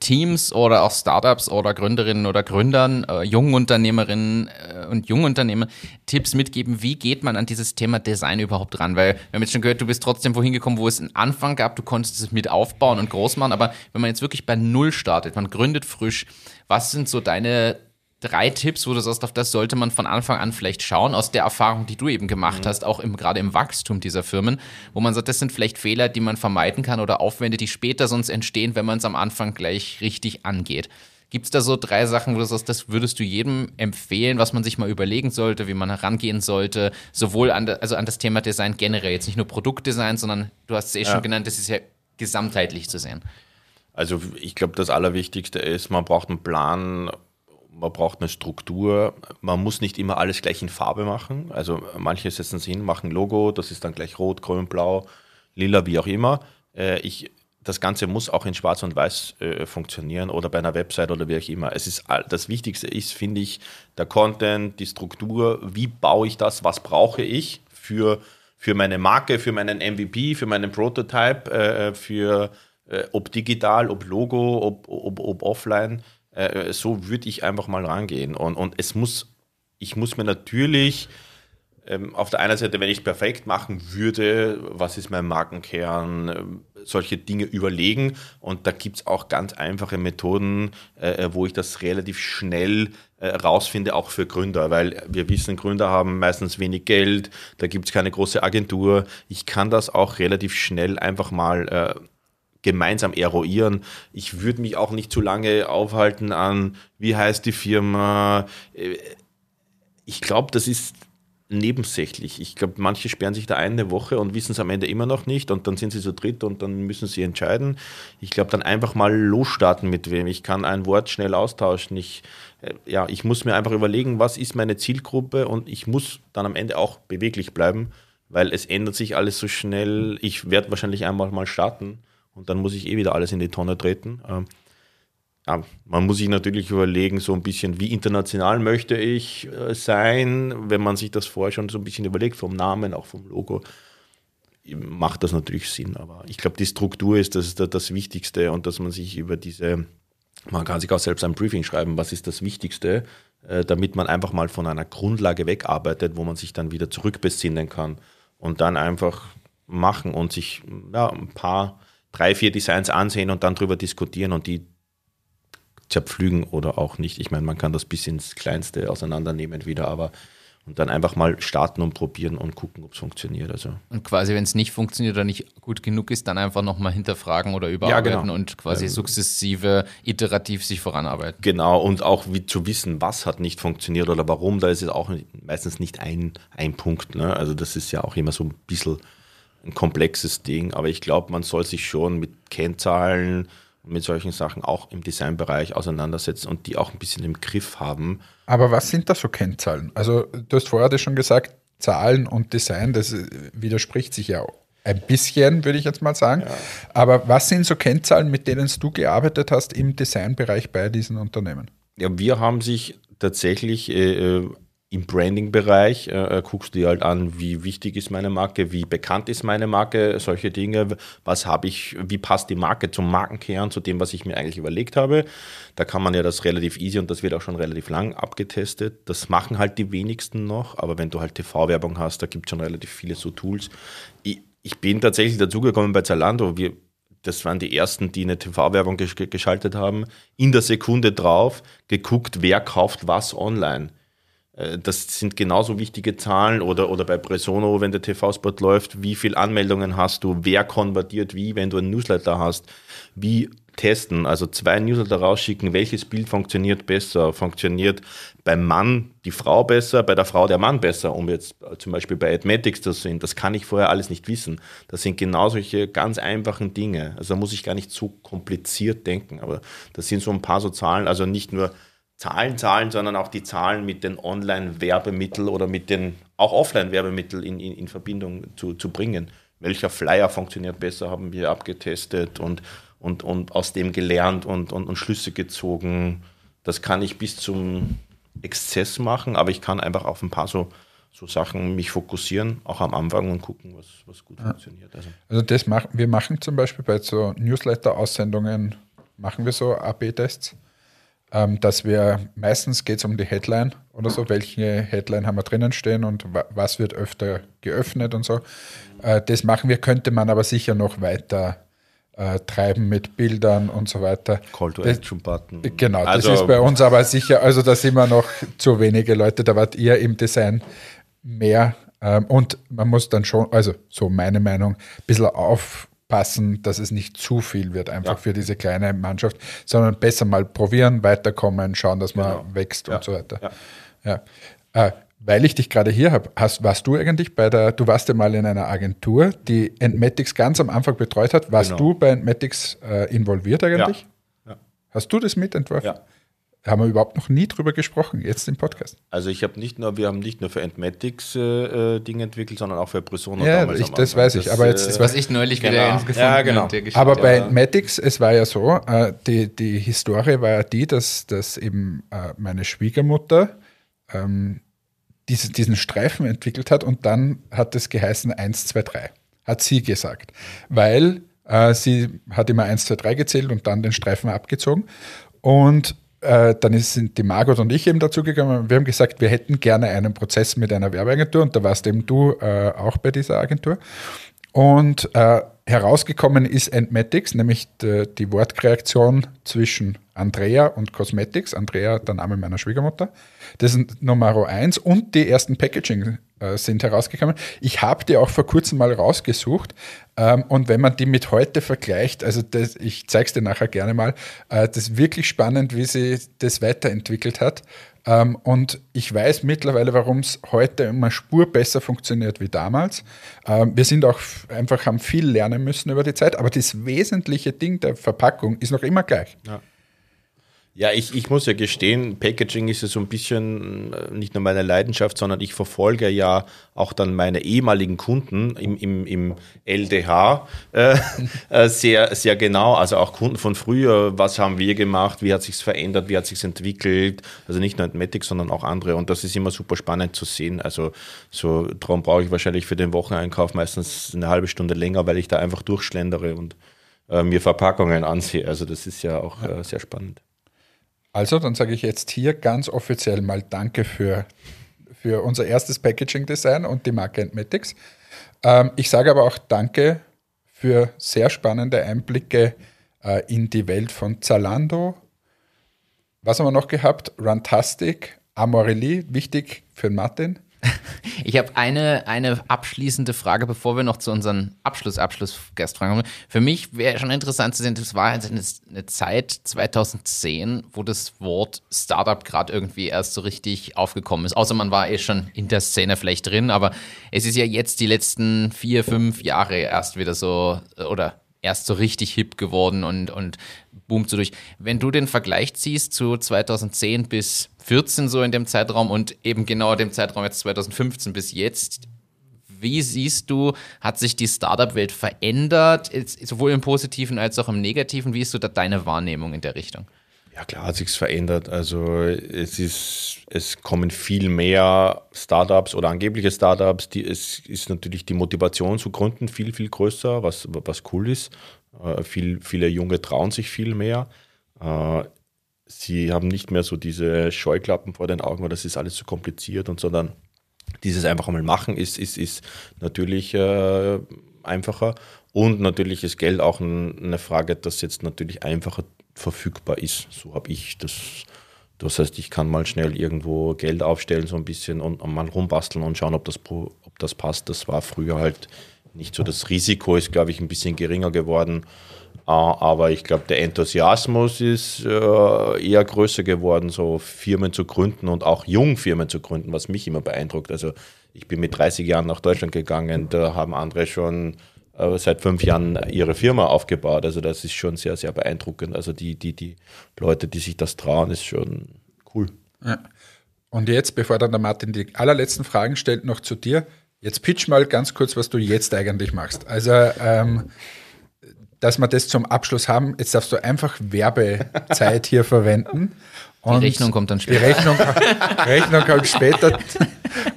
Teams oder auch Startups oder Gründerinnen oder Gründern, äh, jungen Unternehmerinnen äh, und Jungunternehmer Tipps mitgeben, wie geht man an dieses Thema Design überhaupt ran? Weil wir haben jetzt schon gehört, du bist trotzdem wohin gekommen, wo es einen Anfang gab, du konntest es mit aufbauen und groß machen, aber wenn man jetzt wirklich bei Null startet, man gründet frisch, was sind so deine drei Tipps, wo du sagst, auf das sollte man von Anfang an vielleicht schauen, aus der Erfahrung, die du eben gemacht mhm. hast, auch im, gerade im Wachstum dieser Firmen, wo man sagt, das sind vielleicht Fehler, die man vermeiden kann oder Aufwände, die später sonst entstehen, wenn man es am Anfang gleich richtig angeht. Gibt es da so drei Sachen, wo du sagst, das würdest du jedem empfehlen, was man sich mal überlegen sollte, wie man herangehen sollte, sowohl an, also an das Thema Design generell, jetzt nicht nur Produktdesign, sondern du hast es eh ja. schon genannt, das ist ja gesamtheitlich zu sehen. Also ich glaube, das Allerwichtigste ist, man braucht einen Plan, man braucht eine Struktur. Man muss nicht immer alles gleich in Farbe machen. Also manche setzen es hin, machen Logo, das ist dann gleich rot, grün, blau, lila, wie auch immer. äh, ich, das Ganze muss auch in Schwarz und Weiß äh, funktionieren oder bei einer Website oder wie auch immer. Es ist das Wichtigste ist, finde ich, der Content, die Struktur. Wie baue ich das? Was brauche ich für, für meine Marke, für meinen MVP, für meinen Prototype, äh, für äh, ob digital, ob Logo, ob, ob, ob offline. Äh, so würde ich einfach mal rangehen. Und, und es muss, ich muss mir natürlich ähm, auf der einen Seite, wenn ich perfekt machen würde, was ist mein Markenkern, ähm, solche Dinge überlegen. Und da gibt es auch ganz einfache Methoden, äh, äh, wo ich das relativ schnell äh, rausfinde, auch für Gründer, weil wir wissen, Gründer haben meistens wenig Geld, da gibt es keine große Agentur. Ich kann das auch relativ schnell einfach mal äh, gemeinsam eruieren. Ich würde mich auch nicht zu lange aufhalten an, wie heißt die Firma. Äh, ich glaube, das ist nebensächlich. Ich glaube, manche sperren sich da eine Woche und wissen es am Ende immer noch nicht und dann sind sie zu dritt und dann müssen sie entscheiden. Ich glaube, dann einfach mal losstarten mit wem. Ich kann ein Wort schnell austauschen. Ich, äh, ja, ich muss mir einfach überlegen, was ist meine Zielgruppe und ich muss dann am Ende auch beweglich bleiben, weil es ändert sich alles so schnell. Ich werde wahrscheinlich einmal mal starten und dann muss ich eh wieder alles in die Tonne treten. Ähm, ja, man muss sich natürlich überlegen, so ein bisschen, wie international möchte ich äh, sein, wenn man sich das vorher schon so ein bisschen überlegt, vom Namen, auch vom Logo, macht das natürlich Sinn. Aber ich glaube, die Struktur ist das, das, Wichtigste und dass man sich über diese, man kann sich auch selbst ein Briefing schreiben, was ist das Wichtigste, äh, damit man einfach mal von einer Grundlage wegarbeitet, wo man sich dann wieder zurückbesinnen kann und dann einfach machen und sich ja, ein paar, drei, vier Designs ansehen und dann drüber diskutieren und die zerpflügen oder auch nicht. Ich meine, man kann das bis ins Kleinste auseinandernehmen wieder, aber und dann einfach mal starten und probieren und gucken, ob es funktioniert. Also. Und quasi, wenn es nicht funktioniert oder nicht gut genug ist, dann einfach nochmal hinterfragen oder überarbeiten ja, genau. und quasi ähm, sukzessive, iterativ sich voranarbeiten. Genau, und auch wie zu wissen, was hat nicht funktioniert oder warum, da ist es auch meistens nicht ein, ein Punkt. Ne? Also das ist ja auch immer so ein bisschen ein komplexes Ding, aber ich glaube, man soll sich schon mit Kennzahlen, mit solchen Sachen auch im Designbereich auseinandersetzen und die auch ein bisschen im Griff haben. Aber was sind da so Kennzahlen? Also du hast vorher schon gesagt, Zahlen und Design, das widerspricht sich ja ein bisschen, würde ich jetzt mal sagen. Ja. Aber was sind so Kennzahlen, mit denen du gearbeitet hast im Designbereich bei diesen Unternehmen? Ja, wir haben sich tatsächlich äh, äh im Branding-Bereich äh, äh, guckst du dir halt an, wie wichtig ist meine Marke, wie bekannt ist meine Marke, solche Dinge, was habe ich, wie passt die Marke zum Markenkern, zu dem, was ich mir eigentlich überlegt habe. Da kann man ja das relativ easy und das wird auch schon relativ lang abgetestet. Das machen halt die wenigsten noch, aber wenn du halt TV-Werbung hast, da gibt es schon relativ viele so Tools. Ich, ich bin tatsächlich dazugekommen bei Zalando, wir, das waren die ersten, die eine TV-Werbung geschaltet haben, in der Sekunde drauf geguckt, wer kauft was online das sind genauso wichtige Zahlen oder, oder bei Presono, wenn der TV-Spot läuft, wie viele Anmeldungen hast du, wer konvertiert wie, wenn du einen Newsletter hast, wie testen, also zwei Newsletter rausschicken, welches Bild funktioniert besser, funktioniert beim Mann die Frau besser, bei der Frau der Mann besser, um jetzt zum Beispiel bei Admetics zu sehen, das kann ich vorher alles nicht wissen. Das sind genau solche ganz einfachen Dinge, also da muss ich gar nicht so kompliziert denken, aber das sind so ein paar so Zahlen, also nicht nur Zahlen zahlen, sondern auch die Zahlen mit den Online-Werbemitteln oder mit den auch Offline-Werbemitteln in, in, in, Verbindung zu, zu bringen. Welcher Flyer funktioniert besser, haben wir abgetestet und, und, und aus dem gelernt und, und, und Schlüsse gezogen. Das kann ich bis zum Exzess machen, aber ich kann einfach auf ein paar so, so Sachen mich fokussieren, auch am Anfang und gucken, was, was gut ja. funktioniert. Also, also das machen wir machen zum Beispiel bei so Newsletter-Aussendungen, machen wir so AB-Tests ähm, dass wir meistens geht es um die Headline oder so, welche Headline haben wir drinnen stehen und was wird öfter geöffnet und so. Äh, das machen wir, könnte man aber sicher noch weiter äh, treiben mit Bildern und so weiter. Call to Action Button. Genau, also, das ist bei uns aber sicher, also da sind wir noch zu wenige Leute, da wart ihr im Design mehr ähm, und man muss dann schon, also so meine Meinung, ein bisschen auf passen, dass es nicht zu viel wird, einfach ja. für diese kleine Mannschaft, sondern besser mal probieren, weiterkommen, schauen, dass man genau. wächst ja. und so weiter. Ja. Äh, weil ich dich gerade hier habe, warst du eigentlich bei der, du warst ja mal in einer Agentur, die Entmatics ganz am Anfang betreut hat. Warst genau. du bei Entmatics äh, involviert eigentlich? Ja. Hast du das mitentworfen? Ja. Haben wir überhaupt noch nie drüber gesprochen, jetzt im Podcast. Also ich habe nicht nur, wir haben nicht nur für Entmatics äh, äh Dinge entwickelt, sondern auch für Persona ja, damals. Ich, das weiß ich. aber jetzt, das, was ich neulich genau. wieder gefunden ja, genau. Aber bei Entmatics, es war ja so, äh, die, die Historie war ja die, dass, dass eben äh, meine Schwiegermutter ähm, diese, diesen Streifen entwickelt hat und dann hat es geheißen 1, 2, 3, hat sie gesagt. Weil äh, sie hat immer 1, 2, 3 gezählt und dann den Streifen abgezogen. Und äh, dann sind die Margot und ich eben dazugekommen wir haben gesagt, wir hätten gerne einen Prozess mit einer Werbeagentur und da warst eben du äh, auch bei dieser Agentur. Und äh, herausgekommen ist Entmatics, nämlich die, Wortkreation zwischen Andrea und Cosmetics. Andrea, der Name meiner Schwiegermutter. Das ist Nummer eins und die ersten Packaging äh, sind herausgekommen. Ich habe die auch vor kurzem mal rausgesucht ähm, und wenn man die mit heute vergleicht, also das, ich zeige es dir nachher gerne mal, äh, das ist wirklich spannend, wie sie das weiterentwickelt hat. Ähm, und ich weiß mittlerweile, warum es heute immer Spur besser funktioniert wie damals. Ähm, wir sind auch einfach, haben viel lernen müssen über die Zeit, aber das wesentliche Ding der Verpackung ist noch immer gleich. Ja. Ja, ich, ich muss ja gestehen, Packaging ist ja so ein bisschen äh, nicht nur meine Leidenschaft, sondern ich verfolge ja auch dann meine ehemaligen Kunden im, im, im LDH äh, äh, sehr, sehr genau. Also auch Kunden von früher, was haben wir gemacht, wie hat sich verändert, wie hat sich entwickelt. Also nicht nur Entmatic, sondern auch andere. Und das ist immer super spannend zu sehen. Also so darum brauche ich wahrscheinlich für den Wocheneinkauf meistens eine halbe Stunde länger, weil ich da einfach durchschlendere und äh, mir Verpackungen ansehe. Also das ist ja auch äh, sehr spannend. Also, dann sage ich jetzt hier ganz offiziell mal Danke für, für unser erstes Packaging-Design und die Marke Entmatics. Ähm, ich sage aber auch Danke für sehr spannende Einblicke äh, in die Welt von Zalando. Was haben wir noch gehabt? Runtastic, Amorelli, wichtig für Martin. Ich habe eine, eine abschließende Frage, bevor wir noch zu unseren Abschluss, Abschlussgastfragen kommen. Für mich wäre schon interessant zu sehen, das war eine, eine Zeit 2010, wo das Wort Startup gerade irgendwie erst so richtig aufgekommen ist. Außer man war eh schon in der Szene vielleicht drin, aber es ist ja jetzt die letzten vier, fünf Jahre erst wieder so, oder erst so richtig hip geworden und, und boomt so durch. Wenn du den Vergleich ziehst zu 2010 bis 14 so in dem Zeitraum und eben genau dem Zeitraum jetzt 2015 bis jetzt, wie siehst du, hat sich die Startup-Welt verändert, sowohl im Positiven als auch im Negativen? Wie ist so deine Wahrnehmung in der Richtung? Ja, klar hat sich verändert. Also es ist, es kommen viel mehr Startups oder angebliche Startups. Die, es ist natürlich die Motivation zu gründen viel, viel größer, was, was cool ist. Äh, viel, viele Junge trauen sich viel mehr. Äh, sie haben nicht mehr so diese Scheuklappen vor den Augen, oder das ist alles zu kompliziert und sondern dieses einfach einmal machen ist, ist, ist natürlich äh, einfacher. Und natürlich ist Geld auch eine Frage, das jetzt natürlich einfacher verfügbar ist. So habe ich das. Das heißt, ich kann mal schnell irgendwo Geld aufstellen, so ein bisschen und mal rumbasteln und schauen, ob das, ob das passt. Das war früher halt nicht so. Das Risiko ist, glaube ich, ein bisschen geringer geworden. Aber ich glaube, der Enthusiasmus ist äh, eher größer geworden, so Firmen zu gründen und auch Jungfirmen zu gründen, was mich immer beeindruckt. Also ich bin mit 30 Jahren nach Deutschland gegangen, da haben andere schon seit fünf Jahren ihre Firma aufgebaut. Also das ist schon sehr, sehr beeindruckend. Also die, die, die Leute, die sich das trauen, ist schon cool. Ja. Und jetzt, bevor dann der Martin die allerletzten Fragen stellt, noch zu dir. Jetzt pitch mal ganz kurz, was du jetzt eigentlich machst. Also, ähm, dass wir das zum Abschluss haben, jetzt darfst du einfach Werbezeit hier verwenden. Und die Rechnung kommt dann später. Die Rechnung, Rechnung kommt später.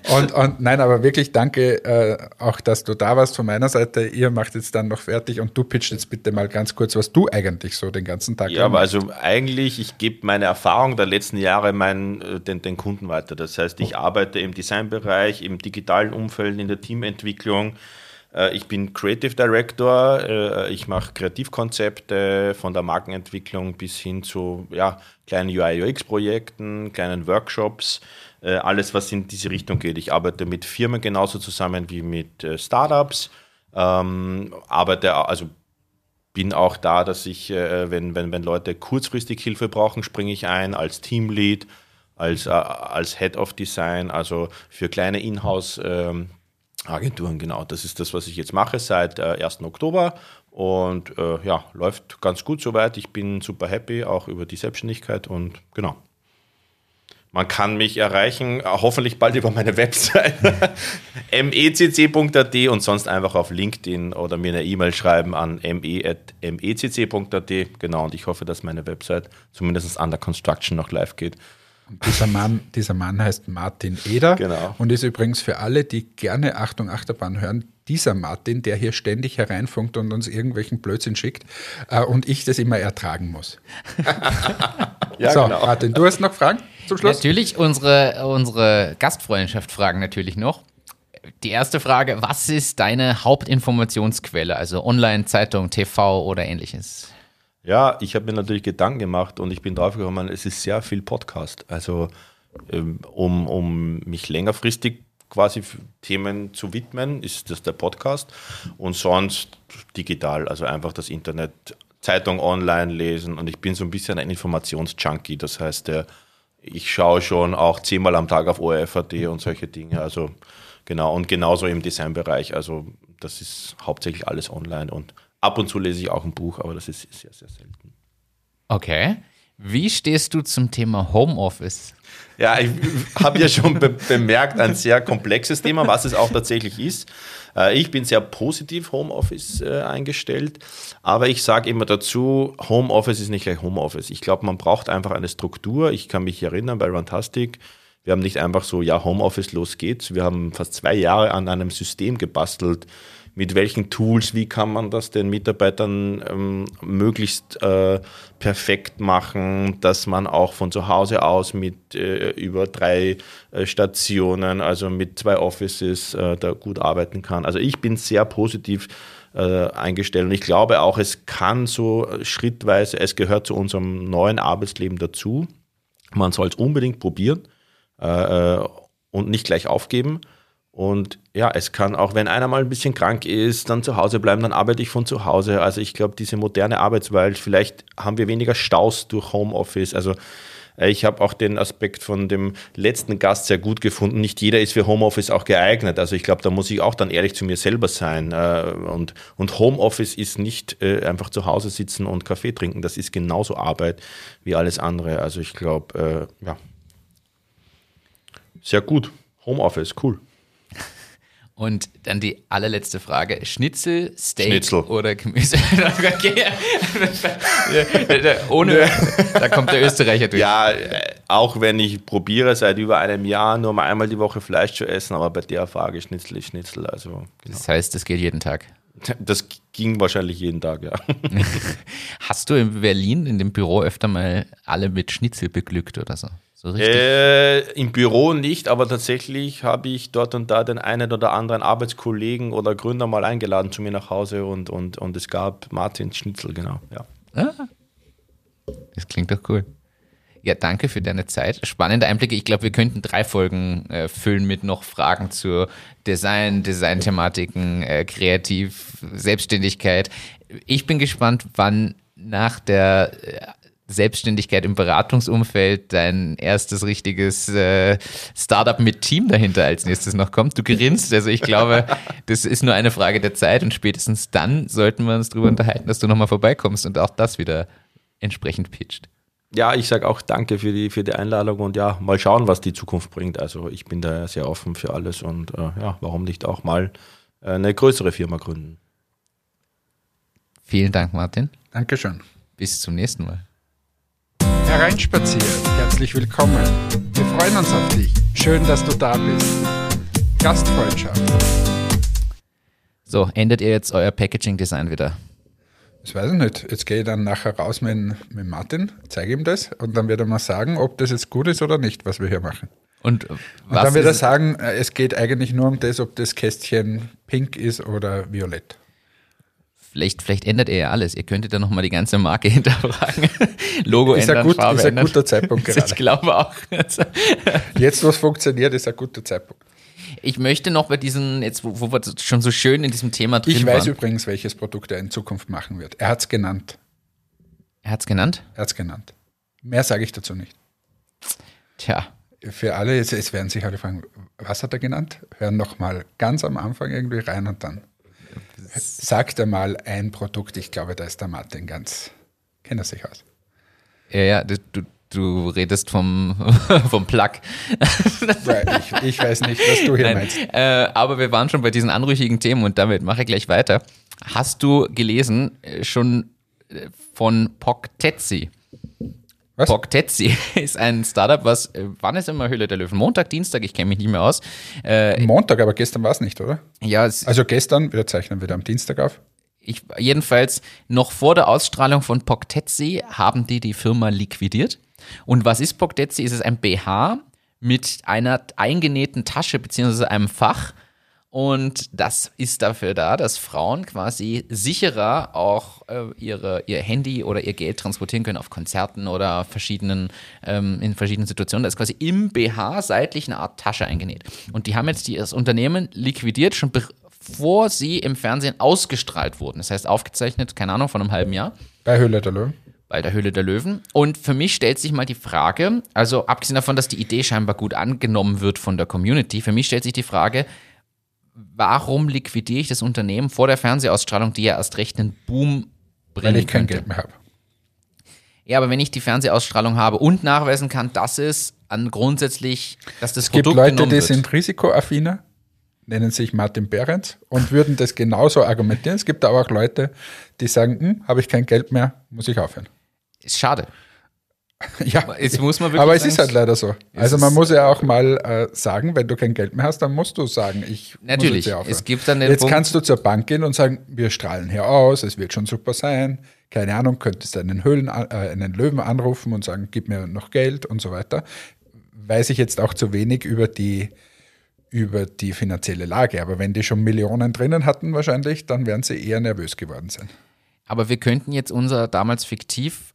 Und, und nein, aber wirklich danke äh, auch, dass du da warst von meiner Seite. Ihr macht jetzt dann noch fertig und du pitcht jetzt bitte mal ganz kurz, was du eigentlich so den ganzen Tag Ja, aber also eigentlich, ich gebe meine Erfahrung der letzten Jahre meinen, äh, den, den Kunden weiter. Das heißt, ich arbeite im Designbereich, im digitalen Umfeld, in der Teamentwicklung. Äh, ich bin Creative Director, äh, ich mache Kreativkonzepte von der Markenentwicklung bis hin zu ja, kleinen UI-UX-Projekten, kleinen Workshops, äh, alles, was in diese Richtung geht. Ich arbeite mit Firmen genauso zusammen wie mit Startups, ähm, arbeite, also bin auch da, dass ich, wenn, wenn, wenn Leute kurzfristig Hilfe brauchen, springe ich ein als Teamlead, als, als Head of Design, also für kleine Inhouse- ähm, Agenturen, genau. Das ist das, was ich jetzt mache seit äh, 1. Oktober und äh, ja, läuft ganz gut soweit. Ich bin super happy, auch über die Selbstständigkeit und genau. Man kann mich erreichen, äh, hoffentlich bald über meine Website mecc.at und sonst einfach auf LinkedIn oder mir eine E-Mail schreiben an me.mecc.at. Genau, und ich hoffe, dass meine Website zumindest under construction noch live geht. Dieser Mann, dieser Mann heißt Martin Eder Genau. und ist übrigens für alle, die gerne Achtung Achterbahn hören, dieser Martin, der hier ständig hereinfunkt und uns irgendwelchen Blödsinn schickt äh, und ich das immer ertragen muss. Ja, so, genau. Martin, du hast noch Fragen zum Schluss? Natürlich unsere, unsere Gastfreundschaft fragen natürlich noch. Die erste Frage, was ist deine Hauptinformationsquelle? Also Online, Zeitung, TV oder ähnliches? Ja, ich habe mir natürlich Gedanken gemacht und ich bin drauf gekommen, es ist sehr viel Podcast. Also ähm, um, um mich längerfristig quasi Themen zu widmen, ist das der Podcast. Und sonst digital, also einfach das Internet, Zeitung online lesen. Und ich bin so ein bisschen ein Informationsjunkie, das heißt, der, ich schaue schon auch zehnmal am Tag auf ORF.at und solche Dinge, also genau. Und genauso im Designbereich, also das ist hauptsächlich alles online und ab und zu lese ich auch ein Buch, aber das ist sehr, sehr selten. Okay. Wie stehst du zum Thema Homeoffice? Ja, ich habe ja schon be bemerkt, ein sehr komplexes Thema, was es auch tatsächlich ist. Äh, ich bin sehr positiv Homeoffice äh, eingestellt, aber ich sage immer dazu, Homeoffice ist nicht gleich Homeoffice. Ich glaube, man braucht einfach eine Struktur. Ich kann mich erinnern bei Runtastic, wir haben nicht einfach so, ja, Homeoffice, los geht's. Wir haben fast zwei Jahre an einem System gebastelt, mit welchen Tools, wie kann man das den Mitarbeitern ähm, möglichst äh, perfekt machen, dass man auch von zu Hause aus mit äh, über drei äh, Stationen, also mit zwei Offices, äh, da gut arbeiten kann. Also ich bin sehr positiv äh, eingestellt und ich glaube auch, es kann so schrittweise, es gehört zu unserem neuen Arbeitsleben dazu. Man soll es unbedingt probieren äh, äh, und nicht gleich aufgeben. Und ja, es kann auch, wenn einer mal ein bisschen krank ist, dann zu Hause bleiben, dann arbeite ich von zu Hause. Also ich glaube, diese moderne Arbeitswelt, vielleicht haben wir weniger Staus durch Homeoffice. Also äh, ich habe auch den Aspekt von dem letzten Gast sehr gut gefunden. Nicht jeder ist für Homeoffice auch geeignet. Also ich glaube, da muss ich auch dann ehrlich zu mir selber sein. Äh, Und, und Homeoffice ist nicht äh, einfach zu Hause sitzen und Kaffee trinken. Das ist genauso Arbeit wie alles andere. Also ich glaube, ja, sehr gut. Homeoffice, cool. Und dann die allerletzte Frage: Schnitzel, Steak Schnitzel. oder Gemüse? Ohne, da kommt der Österreicher durch. Ja, äh, auch wenn ich probiere seit über einem Jahr nur mal einmal die Woche Fleisch zu essen, aber bei der Frage Schnitzel ist Schnitzel. Also genau. Das heißt, das geht jeden Tag. das ging wahrscheinlich jeden Tag, ja. Hast du in Berlin in dem Büro öfter mal alle mit Schnitzel beglückt oder so? So richtig? Äh, Im Büro nicht, aber tatsächlich habe ich dort und da den einen oder anderen Arbeitskollegen oder Gründer mal eingeladen zu mir nach Hause und, und, und es gab Martin Schnitzel, genau. Ja. Ah. Das klingt doch cool. Ja, danke für deine Zeit. Spannende Einblicke. Ich glaube, wir könnten drei Folgen äh, füllen mit noch Fragen zu Design, Designthematiken, äh, Kreativ, Selbstständigkeit. Ich bin gespannt, wann nach der äh, Selbstständigkeit im Beratungsumfeld dein erstes richtiges äh, Startup mit Team dahinter als nächstes noch kommt. Du grinst, also ich glaube, das ist nur eine Frage der Zeit und spätestens dann sollten wir uns darüber unterhalten, dass du nochmal vorbeikommst und auch das wieder entsprechend pitcht. Ja, ich sage auch danke für die, für die Einladung und ja, mal schauen, was die Zukunft bringt. Also ich bin da sehr offen für alles und äh, ja, warum nicht auch mal äh, eine größere Firma gründen. Vielen Dank, Martin. Dankeschön. Bis zum nächsten Mal. Hereinspaziert. Herzlich willkommen. Wir freuen uns auf dich. Schön, dass du da bist. Gastfreundschaft. So, ändert ihr jetzt euer Packaging-Design wieder? Das weiß ich nicht. Jetzt gehe ich dann nachher raus mit, mit Martin, zeige ihm das und dann wird er mal sagen, ob das jetzt gut ist oder nicht, was wir hier machen. Und Und dann wird er sagen, äh, es geht eigentlich nur um das, ob das Kästchen pink ist oder violett. Vielleicht, vielleicht ändert ihr ja alles. Ihr könntet dann nochmal die ganze Marke hinterfragen. Logo Ist ein, ändern, gut, Farbe ist ein ändern. guter Zeitpunkt Ich gerade. glaube auch. Jetzt, was funktioniert, ist ein guter Zeitpunkt. Ich möchte noch bei diesen, jetzt wo, wo wir schon so schön in diesem Thema drin Ich weiß waren. übrigens, welches Produkt er in Zukunft machen wird. Er hat es genannt. Er hat es genannt? Er hat's genannt. Mehr sage ich dazu nicht. Tja, Für alle, jetzt, jetzt werden sich alle fragen, was hat er genannt? Hören nochmal ganz am Anfang irgendwie rein und dann sagt er mal ein Produkt. Ich glaube, da ist der Martin ganz, kennt er sich aus. ja, ja, du, Du redest vom, vom Plug. Ich, ich weiß nicht, was du hier Nein, meinst. äh, aber wir waren schon bei diesen anrüchigen Themen und damit mache ich gleich weiter. Hast du gelesen äh, schon äh, von Poctetsi? Was? Poctetsi ist ein Startup, was, äh, wann ist immer Höhle der Löwen? Montag, Dienstag, ich kenne mich nicht mehr aus. Äh, Montag, aber gestern war es nicht, oder? ja, es, Also gestern, wir zeichnen wieder am Dienstag auf. ich, jedenfalls noch vor der Ausstrahlung von Poctetsi haben die die Firma liquidiert. Und was ist Poctetsi? Es ist ein BH mit einer eingenähten Tasche beziehungsweise einem Fach. Und das ist dafür da, dass Frauen quasi sicherer auch äh, ihre, ihr Handy oder ihr Geld transportieren können auf Konzerten oder verschiedenen, ähm, in verschiedenen Situationen. Da ist quasi im BH seitlich eine Art Tasche eingenäht. Und die haben jetzt die, das Unternehmen liquidiert, schon bevor sie im Fernsehen ausgestrahlt wurden. Das heißt, aufgezeichnet, keine Ahnung, von einem halben Jahr Bei Höhle der Löwen. bei der Höhle der Löwen. Und für mich stellt sich mal die Frage, also abgesehen davon, dass die Idee scheinbar gut angenommen wird von der Community, für mich stellt sich die Frage, warum liquidiere ich das Unternehmen vor der Fernsehausstrahlung, die ja erst recht einen Boom Weil bringen ich kein könnte? Geld mehr habe. Ja, aber wenn ich die Fernsehausstrahlung habe und nachweisen kann, dass es an grundsätzlich, dass das Es gibt Produkt Leute, genommen die wird. sind risikoaffiner, nennen sich Martin Behrendt und würden das genauso argumentieren. Es gibt aber auch Leute, die sagen, hm, habe ich kein Geld mehr, muss ich aufhören. ist schade. Ja, Jetzt muss man wirklich aber es sagen, ist halt leider so. Also man muss ja auch mal äh, sagen, wenn du kein Geld mehr hast, dann musst du sagen, ich Natürlich, muss jetzt es gibt dann den Jetzt Punkt- kannst du zur Bank gehen und sagen, wir strahlen hier aus, es wird schon super sein. Keine Ahnung, könntest einen, Höhlen, äh, einen Löwen anrufen und sagen, gib mir noch Geld und so weiter. Weiß ich jetzt auch zu wenig über die, über die finanzielle Lage. Aber wenn die schon Millionen drinnen hatten wahrscheinlich, dann werden sie eher nervös geworden sein. Aber wir könnten jetzt unser damals fiktiv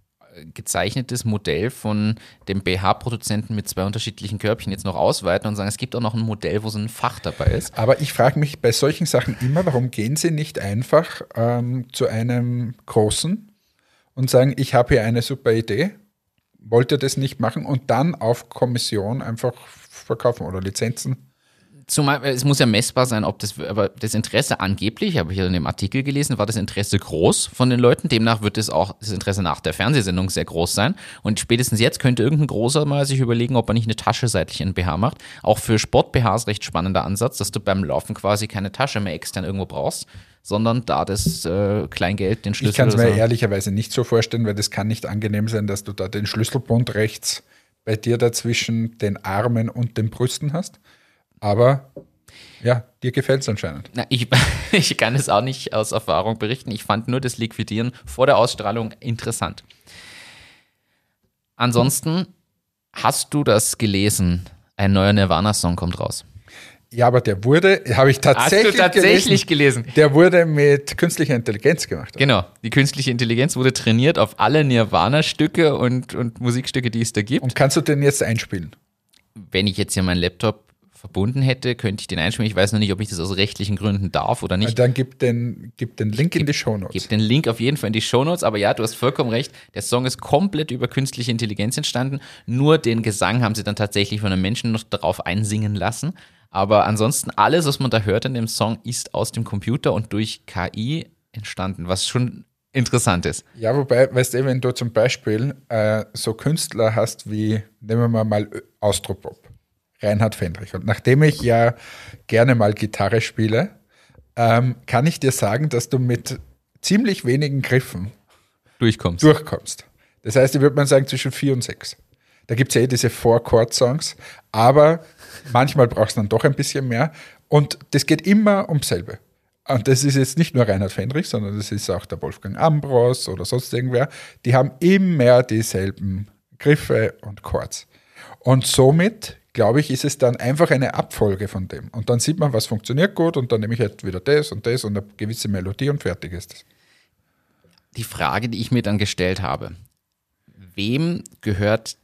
gezeichnetes Modell von dem BH-Produzenten mit zwei unterschiedlichen Körbchen jetzt noch ausweiten und sagen, es gibt auch noch ein Modell, wo so ein Fach dabei ist. Aber ich frage mich bei solchen Sachen immer, warum gehen Sie nicht einfach ähm, zu einem Großen und sagen, ich habe hier eine super Idee, wollt ihr das nicht machen und dann auf Kommission einfach verkaufen oder Lizenzen? Zumal äh, es muss ja messbar sein, ob das, aber das Interesse angeblich, habe ich ja in dem Artikel gelesen, war das Interesse groß von den Leuten. Demnach wird es auch das Interesse nach der Fernsehsendung sehr groß sein. Und spätestens jetzt könnte irgendein Großer mal sich überlegen, ob er nicht eine Tasche seitlich in BH macht. Auch für Sport-BHs recht spannender Ansatz, dass du beim Laufen quasi keine Tasche mehr extern irgendwo brauchst, sondern da das äh, Kleingeld, den Schlüssel Ich kann es mir so. ehrlicherweise nicht so vorstellen, weil das kann nicht angenehm sein, dass du da den Schlüsselbund rechts bei dir dazwischen den Armen und den Brüsten hast. Aber ja, dir gefällt es anscheinend. Na, ich, ich kann es auch nicht aus Erfahrung berichten. Ich fand nur das Liquidieren vor der Ausstrahlung interessant. Ansonsten, hast du das gelesen? Ein neuer Nirvana-Song kommt raus. Ja, aber der wurde, habe ich tatsächlich, Hast du tatsächlich gelesen, gelesen? der wurde mit künstlicher Intelligenz gemacht. Genau, die künstliche Intelligenz wurde trainiert auf alle Nirvana-Stücke und, und Musikstücke, die es da gibt. Und kannst du den jetzt einspielen? Wenn ich jetzt hier meinen Laptop verbunden hätte, könnte ich den einspielen. Ich weiß noch nicht, ob ich das aus rechtlichen Gründen darf oder nicht. Dann gib den, gib den Link in die Show Notes. Gebe den Link auf jeden Fall in die Shownotes, aber ja, du hast vollkommen recht. Der Song ist komplett über künstliche Intelligenz entstanden. Nur den Gesang haben sie dann tatsächlich von einem Menschen noch darauf einsingen lassen. Aber ansonsten alles, was man da hört in dem Song, ist aus dem Computer und durch KI entstanden, was schon interessant ist. Ja, wobei, weißt du, wenn du zum Beispiel äh, so Künstler hast wie, nehmen wir mal Austropop, Reinhard Fendrich. Und nachdem ich ja gerne mal Gitarre spiele, ähm, kann ich dir sagen, dass du mit ziemlich wenigen Griffen Durchkommst. durchkommst. Das heißt, ich würde mal sagen zwischen vier und sechs. Da gibt es ja eh diese Four-Chord-Songs, aber manchmal brauchst du dann doch ein bisschen mehr. Und das geht immer ums selbe. Und das ist jetzt nicht nur Reinhard Fendrich, sondern das ist auch der Wolfgang Ambros oder sonst irgendwer. Die haben immer dieselben Griffe und Chords. Und somit, glaube ich, ist es dann einfach eine Abfolge von dem. Und dann sieht man, was funktioniert gut und dann nehme ich halt wieder das und das und eine gewisse Melodie und fertig ist es. Die Frage, die ich mir dann gestellt habe, wem gehört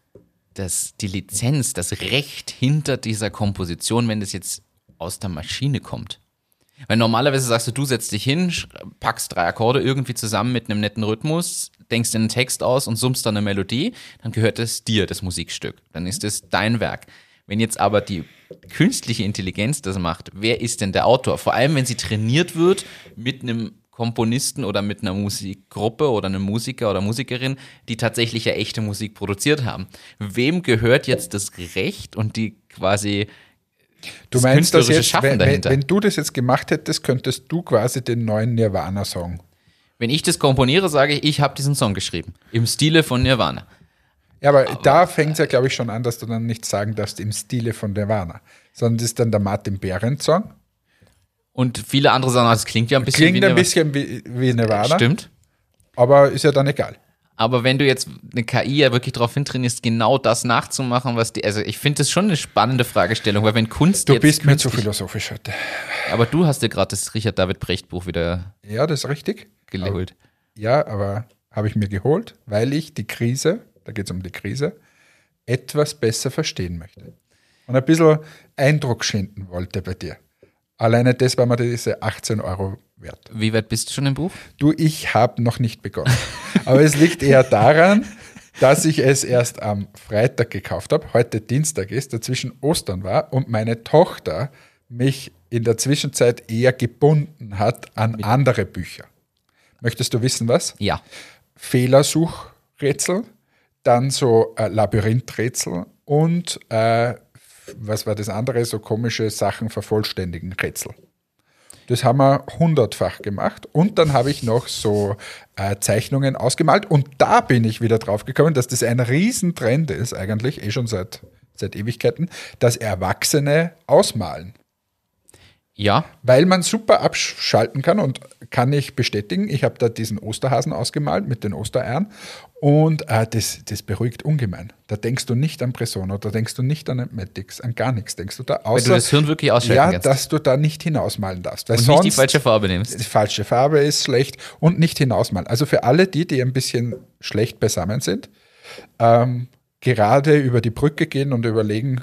das, die Lizenz, das Recht hinter dieser Komposition, wenn das jetzt aus der Maschine kommt? Weil normalerweise sagst du, du setzt dich hin, packst drei Akkorde irgendwie zusammen mit einem netten Rhythmus, denkst dir einen Text aus und summst dann eine Melodie, dann gehört es dir, das Musikstück. Dann ist es dein Werk. Wenn jetzt aber die künstliche Intelligenz das macht, wer ist denn der Autor? Vor allem, wenn sie trainiert wird mit einem Komponisten oder mit einer Musikgruppe oder einem Musiker oder Musikerin, die tatsächlich ja echte Musik produziert haben. Wem gehört jetzt das Recht und die quasi Du das meinst, künstlerische jetzt, Schaffen wenn, wenn, dahinter? wenn du das jetzt gemacht hättest, könntest du quasi den neuen Nirvana-Song. Wenn ich das komponiere, sage ich, ich habe diesen Song geschrieben. Im Stile von Nirvana. Ja, aber, da fängt es ja, glaube ich, schon an, dass du dann nicht sagen darfst im Stile von Nirvana, sondern das ist dann der Martin Behrendt-Song. Und viele andere sagen, das klingt ja ein bisschen Klingt wie ein Nirvana. bisschen wie, wie Nirvana, Stimmt. aber ist ja dann egal. Aber wenn du jetzt eine KI ja wirklich darauf hintrainierst, genau das nachzumachen, was die, also ich finde das schon eine spannende Fragestellung, weil wenn Kunst Du bist mir zu philosophisch heute. Aber du hast dir gerade das Richard David Brecht Buch wieder Ja, das ist richtig. geholt. Ja, aber habe ich mir geholt, weil ich die Krise, da geht es um die Krise, etwas besser verstehen möchte. Und ein bisschen Eindruck schinden wollte bei dir. Alleine das war mir diese 18 Euro wert. Wie weit bist du schon im Buch? Du, ich habe noch nicht begonnen. Aber es liegt eher daran, dass ich es erst am Freitag gekauft habe, heute Dienstag ist, dazwischen Ostern war und meine Tochter mich in der Zwischenzeit eher gebunden hat an andere Bücher. Möchtest du wissen, was? Ja. Fehlersuchrätsel, dann so äh, Labyrinthrätsel und äh, was war das andere? So komische Sachen vervollständigen Rätsel. Das haben wir hundertfach gemacht. Und dann habe ich noch so äh, Zeichnungen ausgemalt. Und da bin ich wieder drauf gekommen, dass das ein Riesentrend ist, eigentlich, eh schon seit, seit Ewigkeiten, dass Erwachsene ausmalen. Ja. Weil man super abschalten kann und kann ich bestätigen, ich habe da diesen Osterhasen ausgemalt mit den Ostereiern und äh, das, das beruhigt ungemein. Da denkst du nicht an Presono, da denkst du nicht an Entmatics, an gar nichts denkst du da. Außer, Weil du das Hirn wirklich ausschalten Ja, kannst. dass du da nicht hinausmalen darfst. Weil Und sonst nicht die falsche Farbe nimmst. die falsche Farbe ist schlecht und nicht hinausmalen. Also für alle die, die ein bisschen schlecht beisammen sind, ähm, gerade über die Brücke gehen und überlegen,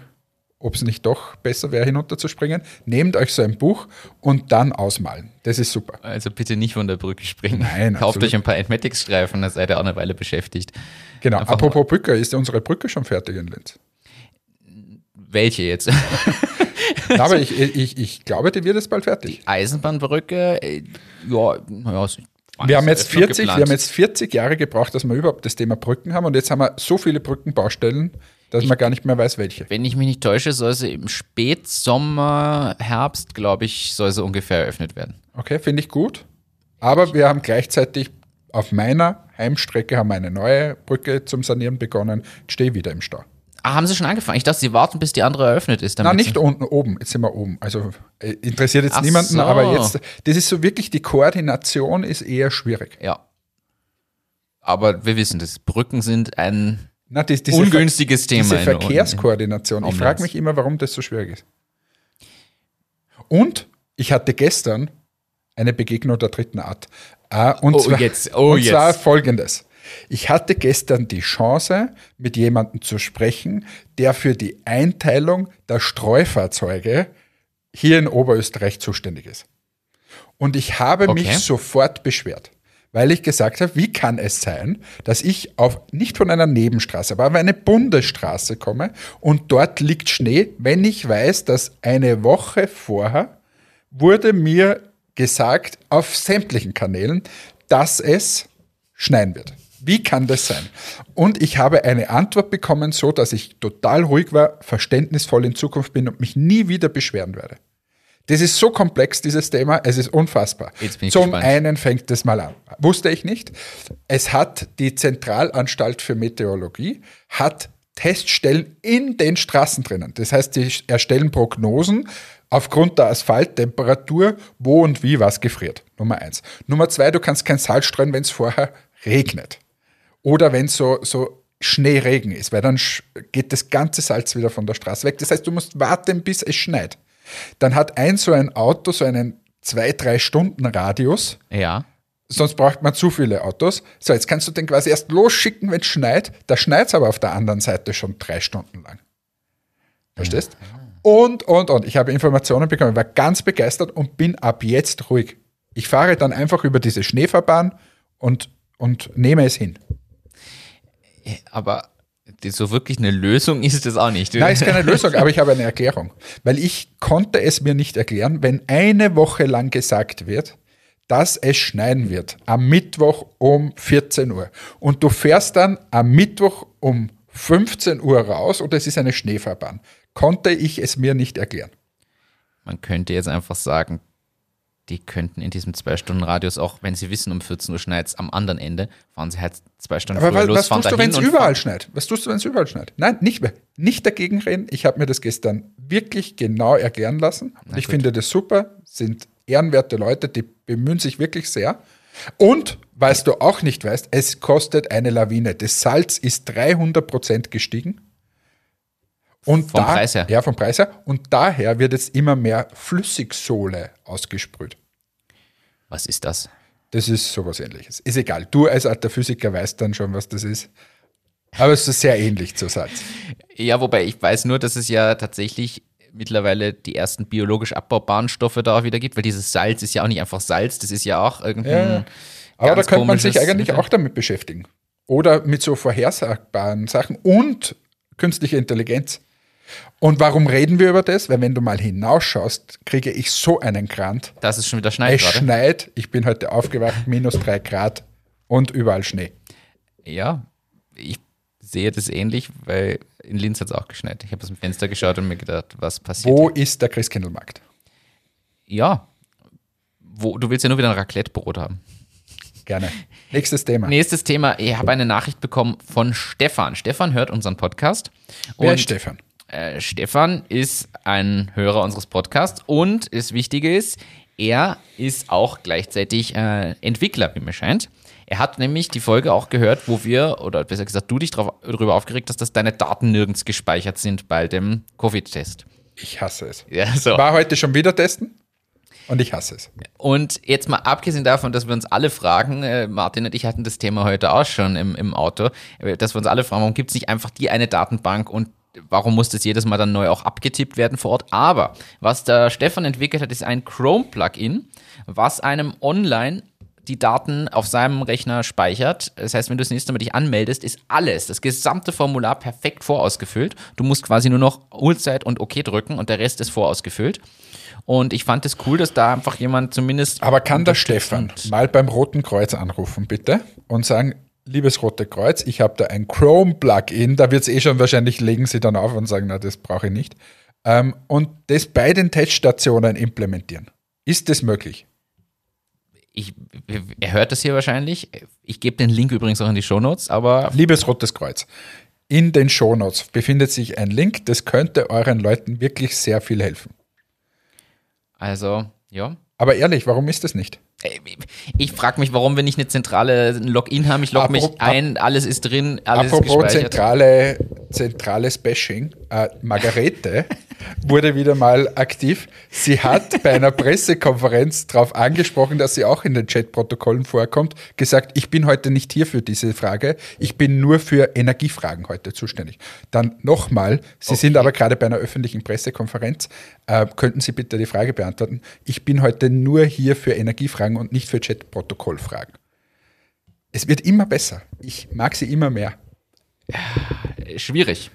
ob es nicht doch besser wäre, hinunterzuspringen, nehmt euch so ein Buch und dann ausmalen. Das ist super. Also bitte nicht von der Brücke springen. Nein, Kauft absolut. euch ein paar Entmatics-Streifen, dann seid ihr auch eine Weile beschäftigt. Genau. Einfach Apropos Brücke, ist unsere Brücke schon fertig in Linz? Welche jetzt? Aber ich, ich, ich glaube, die wird jetzt bald fertig. Eisenbahnbrücke? äh, Ja, naja. Wir haben, jetzt ist noch 40, wir haben jetzt 40 Jahre gebraucht, dass wir überhaupt das Thema Brücken haben und jetzt haben wir so viele Brückenbaustellen, dass man gar nicht mehr weiß, welche. Wenn ich mich nicht täusche, soll sie im Spätsommer, Herbst, glaube ich, soll sie ungefähr eröffnet werden. Okay, finde ich gut. Aber wir haben gleichzeitig auf meiner Heimstrecke haben wir eine neue Brücke zum Sanieren begonnen. Ich stehe wieder im Stau. Ah, haben sie schon angefangen? Ich dachte, sie warten, bis die andere eröffnet ist. damit Na, nicht unten, oben. Jetzt sind wir oben. Also äh, interessiert jetzt Ach niemanden, so. aber jetzt, das ist so wirklich, die Koordination ist eher schwierig. Ja. Aber wir wissen das. Brücken sind ein Na, die, diese ungünstiges Ver Thema. Diese in- Verkehrskoordination. Ich frage mich immer, warum das so schwierig ist. Und ich hatte gestern eine Begegnung der dritten Art. Äh, und Oh, zwar, jetzt, oh, und zwar jetzt. folgendes. Ich hatte gestern die Chance, mit jemandem zu sprechen, der für die Einteilung der Streufahrzeuge hier in Oberösterreich zuständig ist. Und ich habe Okay. mich sofort beschwert, weil ich gesagt habe, wie kann es sein, dass ich auf nicht von einer Nebenstraße, aber auf eine Bundesstraße komme und dort liegt Schnee, wenn ich weiß, dass eine Woche vorher wurde mir gesagt auf sämtlichen Kanälen, dass es schneien wird. Wie kann das sein? Und ich habe eine Antwort bekommen, so dass ich total ruhig war, verständnisvoll in Zukunft bin und mich nie wieder beschweren werde. Das ist so komplex, dieses Thema, es ist unfassbar. Jetzt bin ich Zum gespannt. einen fängt es mal an. Wusste ich nicht. Es hat die Zentralanstalt für Meteorologie, hat Teststellen in den Straßen drinnen. Das heißt, die erstellen Prognosen aufgrund der Asphalttemperatur, wo und wie was gefriert. Nummer eins. Nummer zwei, du kannst kein Salz streuen, wenn es vorher regnet. Oder wenn es so, so Schneeregen ist, weil dann geht das ganze Salz wieder von der Straße weg. Das heißt, du musst warten, bis es schneit. Dann hat ein so ein Auto so einen zwei, drei Stunden Radius. Ja. Sonst braucht man zu viele Autos. So, jetzt kannst du den quasi erst losschicken, wenn es schneit. Da schneit es aber auf der anderen Seite schon drei Stunden lang. Verstehst? Und, und, und. Ich habe Informationen bekommen, war ganz begeistert und bin ab jetzt ruhig. Ich fahre dann einfach über diese Schneefahrbahn und, und nehme es hin. Aber so wirklich eine Lösung ist das auch nicht. Nein, ist keine Lösung, aber ich habe eine Erklärung. Weil ich konnte es mir nicht erklären, wenn eine Woche lang gesagt wird, dass es schneien wird am Mittwoch um 14 Uhr und du fährst dann am Mittwoch um 15 Uhr raus und es ist eine Schneefahrbahn, konnte ich es mir nicht erklären. Man könnte jetzt einfach sagen, die könnten in diesem zwei Stunden Radius auch, wenn sie wissen, um 14 Uhr schneit am anderen Ende, fahren sie halt zwei Stunden Aber früher was, los, was fahren tust du, wenn es überall schneit? Was tust du, wenn es überall schneit? Nein, nicht mehr. Nicht dagegen reden. Ich habe mir das gestern wirklich genau erklären lassen. Und ich gut. finde das super. Sind ehrenwerte Leute, die bemühen sich wirklich sehr. Und, was du auch nicht weißt, es kostet eine Lawine. Das Salz ist 300 Prozent gestiegen. Und Vom da, Preis her? Ja, vom Preis her. Und daher wird jetzt immer mehr Flüssigsohle ausgesprüht. Was ist das? Das ist sowas ähnliches. Ist egal. Du als alter Physiker weißt dann schon, was das ist. Aber es ist sehr ähnlich zu Salz. Ja, wobei ich weiß nur, dass es ja tatsächlich mittlerweile die ersten biologisch abbaubaren Stoffe da auch wieder gibt, weil dieses Salz ist ja auch nicht einfach Salz, das ist ja auch irgendein. Ja. Aber da könnte man sich eigentlich auch damit beschäftigen. Oder mit so vorhersagbaren Sachen und künstliche Intelligenz. Und warum reden wir über das? Weil wenn du mal hinausschaust, kriege ich so einen Grant. Das ist schon wieder Schnee Es gerade. schneit, ich bin heute aufgewacht, minus drei Grad und überall Schnee. Ja, ich sehe das ähnlich, weil in Linz hat es auch geschneit. Ich habe aus dem Fenster geschaut und mir gedacht, was passiert? Wo ist der Christkindlmarkt? Ja. Wo, du willst ja nur wieder ein Raclette-Brot haben. Gerne. Nächstes Thema. Nächstes Thema. Ich habe eine Nachricht bekommen von Stefan. Stefan hört unseren Podcast. Wer Und, ist Stefan? Äh, Stefan ist ein Hörer unseres Podcasts und das Wichtige ist, er ist auch gleichzeitig äh, Entwickler, wie mir scheint. Er hat nämlich die Folge auch gehört, wo wir, oder besser gesagt, du dich drauf, darüber aufgeregt hast, dass deine Daten nirgends gespeichert sind bei dem Covid-Test. Ich hasse es. Ja, so. War heute schon wieder testen und ich hasse es. Und jetzt mal abgesehen davon, dass wir uns alle fragen, äh, Martin und ich hatten das Thema heute auch schon im, im Auto, äh, dass wir uns alle fragen, warum gibt es nicht einfach die eine Datenbank und warum muss das jedes Mal dann neu auch abgetippt werden vor Ort? Aber was der Stefan entwickelt hat, ist ein Chrome-Plugin, was einem online die Daten auf seinem Rechner speichert. Das heißt, wenn du das nächste Mal dich anmeldest, ist alles, das gesamte Formular perfekt vorausgefüllt. Du musst quasi nur noch Uhrzeit und OK drücken und der Rest ist vorausgefüllt. Und ich fand es cool, dass da einfach jemand zumindest. Aber kann der Stefan mal beim Roten Kreuz anrufen, bitte, und sagen, liebes Rote Kreuz, ich habe da ein Chrome-Plugin, da wird es eh schon wahrscheinlich, legen sie dann auf und sagen, na, das brauche ich nicht. Ähm, und das bei den Teststationen implementieren. Ist das möglich? Ich, er hört das hier wahrscheinlich. Ich gebe den Link übrigens auch in die Shownotes, aber Liebes Rotes Kreuz, in den Shownotes befindet sich ein Link, das könnte euren Leuten wirklich sehr viel helfen. also, ja. Aber ehrlich, warum ist das nicht? Ich frage mich, warum wir nicht eine zentrale Login haben. Ich logge mich ein, alles ist drin, alles Apropos ist gespeichert. zentrale, zentrales Bashing, äh, Margarete wurde wieder mal aktiv. Sie hat bei einer Pressekonferenz darauf angesprochen, dass sie auch in den Chatprotokollen vorkommt, gesagt, ich bin heute nicht hier für diese Frage, ich bin nur für Energiefragen heute zuständig. Dann nochmal, Sie sind aber gerade bei einer öffentlichen Pressekonferenz, äh, könnten Sie bitte die Frage beantworten, ich bin heute nur hier für Energiefragen und nicht für Chatprotokollfragen. Es wird immer besser. Ich mag sie immer mehr. Schwierig.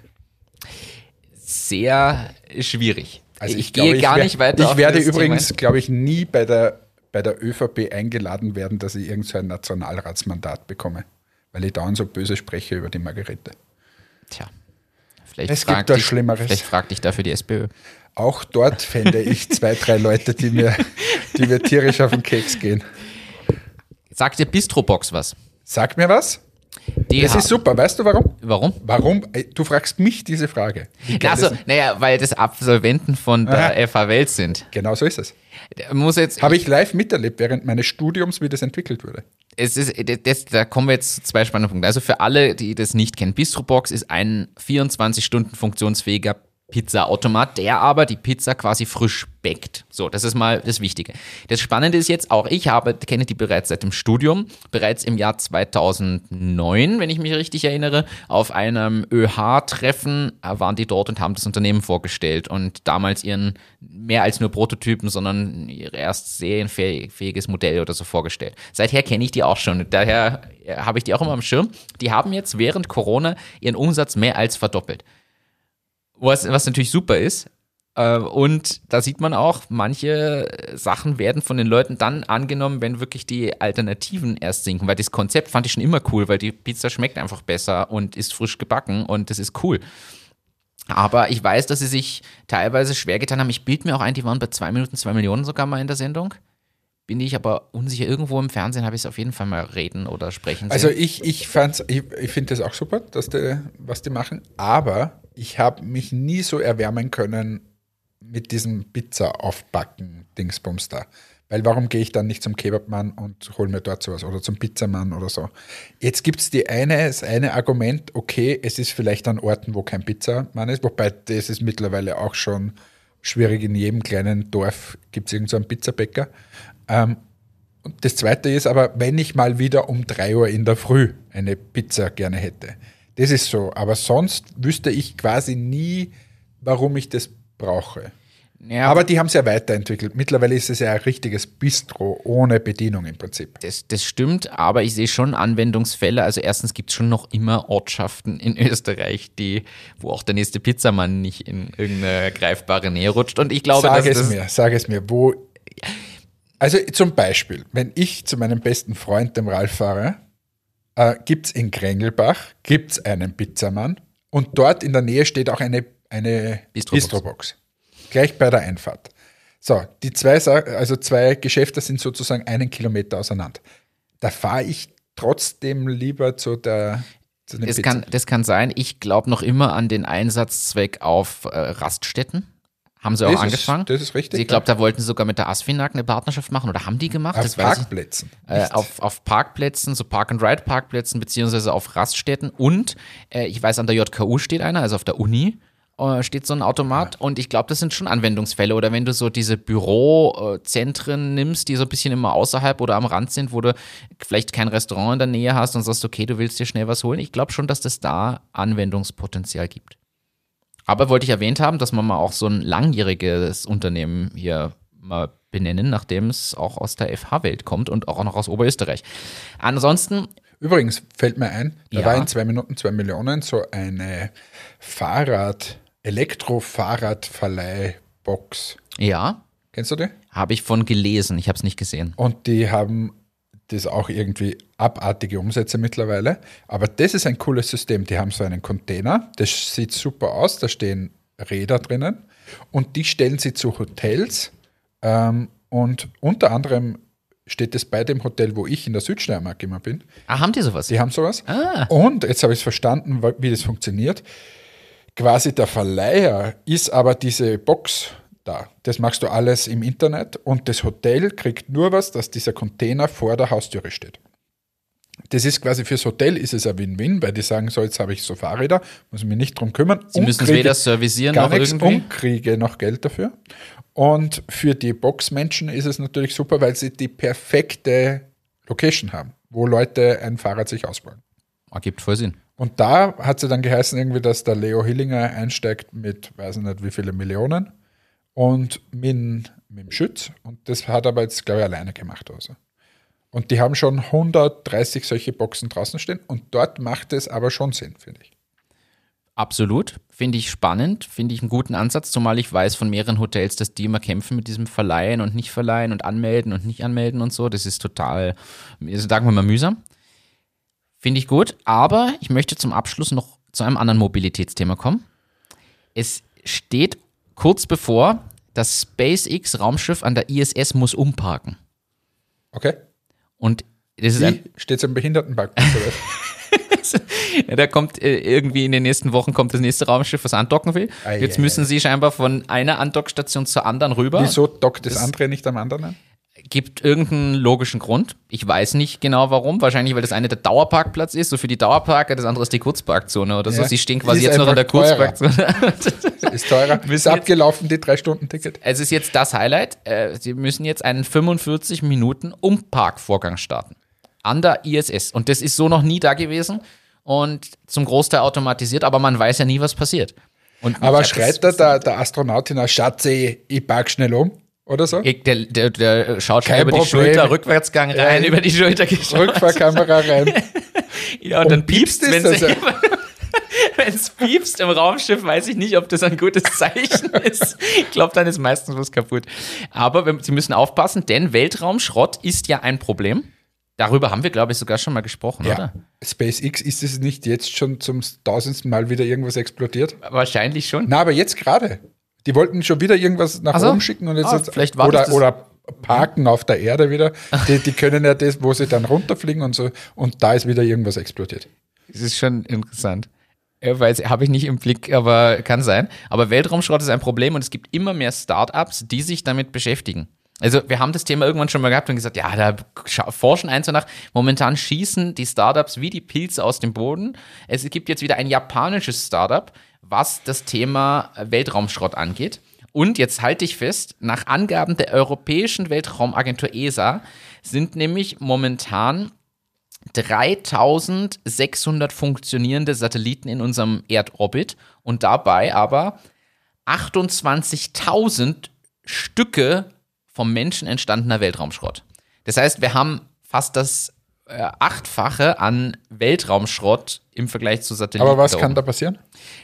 Sehr schwierig. Also ich, glaube, gehe gar wer- nicht weiter. Ich werde übrigens, glaube ich, nie bei der, bei der ÖVP eingeladen werden, dass ich irgend so ein Nationalratsmandat bekomme, weil ich dauernd so böse spreche über die Margarete. Tja. Vielleicht Es gibt dich- Schlimmeres. Vielleicht fragt dich dafür die SPÖ. Auch dort fände ich zwei, drei Leute, die mir, die mir tierisch auf den Keks gehen. Sagt dir Bistrobox was? Sag mir was. Die Das ist super. Weißt du warum? Warum? Warum? Ey, Du fragst mich diese Frage. Also, naja, weil das Absolventen von der FH Welt sind. Genau so ist es. Muss jetzt, Habe ich live miterlebt während meines Studiums, wie das entwickelt wurde. es ist, das, da kommen wir jetzt zu zwei spannenden Punkten. Also für alle, die das nicht kennen, Bistrobox ist ein 24 Stunden funktionsfähiger Pizzaautomat, der aber die Pizza quasi frisch backt. So, das ist mal das Wichtige. Das Spannende ist jetzt, auch ich habe, kenne die bereits seit dem Studium, bereits im Jahr 2009, wenn ich mich richtig erinnere, auf einem ÖH-Treffen äh, waren die dort und haben das Unternehmen vorgestellt und damals ihren mehr als nur Prototypen, sondern ihr erst serienfähiges Modell oder so vorgestellt. Seither kenne ich die auch schon. Daher äh, habe ich die auch immer am Schirm. Die haben jetzt während Corona ihren Umsatz mehr als verdoppelt. Was, was natürlich super ist, Äh, Und da sieht man auch, manche Sachen werden von den Leuten dann angenommen, wenn wirklich die Alternativen erst sinken. Weil das Konzept fand ich schon immer cool, weil die Pizza schmeckt einfach besser und ist frisch gebacken und das ist cool. Aber ich weiß, dass sie sich teilweise schwer getan haben. Ich bild mir auch ein, die waren bei zwei Minuten zwei Millionen sogar mal in der Sendung. Bin ich aber unsicher. Irgendwo im Fernsehen habe ich es auf jeden Fall mal reden oder sprechen sehen. Also ich, ich fand's, ich, ich finde das auch super, dass die, was die machen, aber ich habe mich nie so erwärmen können mit diesem Pizza aufbacken Dingsbums da. Weil warum gehe ich dann nicht zum Kebabmann und hole mir dort sowas oder zum Pizzamann oder so? Jetzt gibt es die eine, das eine Argument, okay, es ist vielleicht an Orten, wo kein Pizzamann ist, wobei das ist mittlerweile auch schon schwierig. In jedem kleinen Dorf gibt es irgendeinen so einen Pizzabäcker. Ähm, und das zweite ist aber, wenn ich mal wieder um 3 Uhr in der Früh eine Pizza gerne hätte. Das ist so. Aber sonst wüsste ich quasi nie, warum ich das brauche. ja, Aber die haben es ja weiterentwickelt. Mittlerweile ist es ja ein richtiges Bistro ohne Bedienung im Prinzip. Das, das stimmt, aber ich sehe schon Anwendungsfälle. Also erstens gibt es schon noch immer Ortschaften in Österreich, die, wo auch der nächste Pizzamann nicht in irgendeine greifbare Nähe rutscht. Und ich glaube, Sag dass es mir, sag es mir, wo. Also zum Beispiel, wenn ich zu meinem besten Freund, dem Ralf, fahre, äh, gibt es in Krengelbach gibt's einen Pizzamann und dort in der Nähe steht auch eine, eine Bistrobox. Bistrobox. Gleich bei der Einfahrt. So, die zwei, also zwei Geschäfte sind sozusagen einen Kilometer auseinander. Da fahre ich trotzdem lieber zu der zu das, Pizza- kann, das kann sein. Ich glaube noch immer an den Einsatzzweck auf äh, Raststätten. Haben sie auch Das ist- angefangen. das ist richtig, Ich glaube, da wollten sie sogar mit der Asfinag eine Partnerschaft machen oder haben die gemacht? auf das Parkplätzen. äh, auf, auf Parkplätzen, so Park-and-Ride-Parkplätzen, beziehungsweise auf Raststätten. Und äh, ich weiß, an der JKU steht einer, also auf der Uni äh, steht so ein Automat. Und ich glaube, das sind schon Anwendungsfälle. Oder wenn du so diese Bürozentren nimmst, die so ein bisschen immer außerhalb oder am Rand sind, wo du vielleicht kein Restaurant in der Nähe hast und sagst, okay, du willst dir schnell was holen. Ich glaube schon, dass das da Anwendungspotenzial gibt. Aber wollte ich erwähnt haben, dass man mal auch so ein langjähriges Unternehmen hier mal benennen, nachdem es auch aus der FH-Welt kommt und auch noch aus Oberösterreich. Ansonsten, Übrigens fällt mir ein, da Ja. war in zwei Minuten zwei Millionen so eine Fahrrad, Elektrofahrradverleihbox. ja, Kennst du die? habe ich von gelesen, ich habe es nicht gesehen. Und die haben das auch irgendwie abartige Umsätze mittlerweile. Aber das ist ein cooles System. Die haben so einen Container, das sieht super aus, da stehen Räder drinnen und die stellen sie zu Hotels. Ähm, und unter anderem steht es bei dem Hotel, wo ich in der Südsteiermark immer bin. Ah, haben die sowas? Die haben sowas. Ah. Und jetzt habe ich es verstanden, wie das funktioniert. Quasi der Verleiher ist aber diese Box da. Das machst du alles im Internet und das Hotel kriegt nur was, dass dieser Container vor der Haustüre steht. Das ist quasi fürs Hotel ist es ein Win-Win, weil die sagen, so jetzt habe ich so Fahrräder, muss ich mich nicht drum kümmern. Sie müssen es weder servicieren noch nichts irgendwie. und kriege noch Geld dafür. Und für die Boxmenschen ist es natürlich super, weil sie die perfekte Location haben, wo Leute ein Fahrrad sich ausbauen. Ergibt voll Sinn. Und da hat sie dann geheißen, irgendwie, dass der Leo Hillinger einsteigt mit, weiß ich nicht, wie viele Millionen und mit, mit dem Schütz. Und das hat er aber jetzt, glaube ich, alleine gemacht. Also. Und die haben schon 130 solche Boxen draußen stehen und dort macht es aber schon Sinn, finde ich. Absolut. Finde ich spannend, finde ich einen guten Ansatz, zumal ich weiß von mehreren Hotels, dass die immer kämpfen mit diesem Verleihen und nicht verleihen und anmelden und nicht anmelden und so. Das ist total, sagen wir mal, mühsam. Finde ich gut, aber ich möchte zum Abschluss noch zu einem anderen Mobilitätsthema kommen. Es steht kurz bevor, das SpaceX-Raumschiff an der ISS muss umparken. Okay? Und das ist steht es am Behindertenparkplatz? da kommt äh, irgendwie in den nächsten Wochen kommt das nächste Raumschiff, was andocken will. Ei, Jetzt ei, müssen sie scheinbar von einer Andockstation zur anderen rüber. Wieso dockt das andere nicht am anderen an? Gibt irgendeinen logischen Grund. Ich weiß nicht genau warum. Wahrscheinlich, weil das eine der Dauerparkplatz ist, so für die Dauerparker, das andere ist die Kurzparkzone oder so. Ja. Sie stehen quasi jetzt noch an der teurer. Kurzparkzone. Ist teurer. ist abgelaufen, die drei Stunden Ticket. es ist jetzt das Highlight. Äh, Sie müssen jetzt einen 45 Minuten Umparkvorgang starten. An der ISS. Und das ist so noch nie da gewesen und zum Großteil automatisiert, aber man weiß ja nie, was passiert. Und Aber schreit da der, der Astronaut hinaus, Schatzi, ich park schnell um? Oder so? Der, der, der schaut Kein über die Problem. Schulter, Rückwärtsgang rein, Ja, über die Schulter geschaut. Rückfahrkamera rein. Ja, und dann piepst es, wenn sie, also- wenn es piepst im Raumschiff, weiß ich nicht, ob das ein gutes Zeichen ist. Ich glaube, dann ist meistens was kaputt. Aber wir, Sie müssen aufpassen, denn Weltraumschrott ist ja ein Problem. Darüber haben wir, glaube ich, sogar schon mal gesprochen, Ja. oder? SpaceX ist es nicht jetzt schon zum tausendsten Mal wieder irgendwas explodiert? Wahrscheinlich schon. Na, aber jetzt gerade. Die wollten schon wieder irgendwas nach Ach so. oben schicken und jetzt Ah, jetzt- vielleicht war oder, oder parken auf der Erde wieder. Die, die können ja das, wo sie dann runterfliegen und so. Und da ist wieder irgendwas explodiert. Das ist schon interessant. Weil habe ich nicht im Blick, aber kann sein. Aber Weltraumschrott ist ein Problem und es gibt immer mehr Startups, die sich damit beschäftigen. Also wir haben das Thema irgendwann schon mal gehabt und gesagt, ja, da forschen eins nach. Momentan schießen die Startups wie die Pilze aus dem Boden. Es gibt jetzt wieder ein japanisches Startup, was das Thema Weltraumschrott angeht. Und jetzt halte ich fest, nach Angaben der Europäischen Weltraumagentur ESA sind nämlich momentan 3600 funktionierende Satelliten in unserem Erdorbit und dabei aber 28.000 Stücke vom Menschen entstandener Weltraumschrott. Das heißt, wir haben fast das äh, Achtfache an Weltraumschrott im Vergleich zu Satelliten. Aber was da kann oben. da passieren?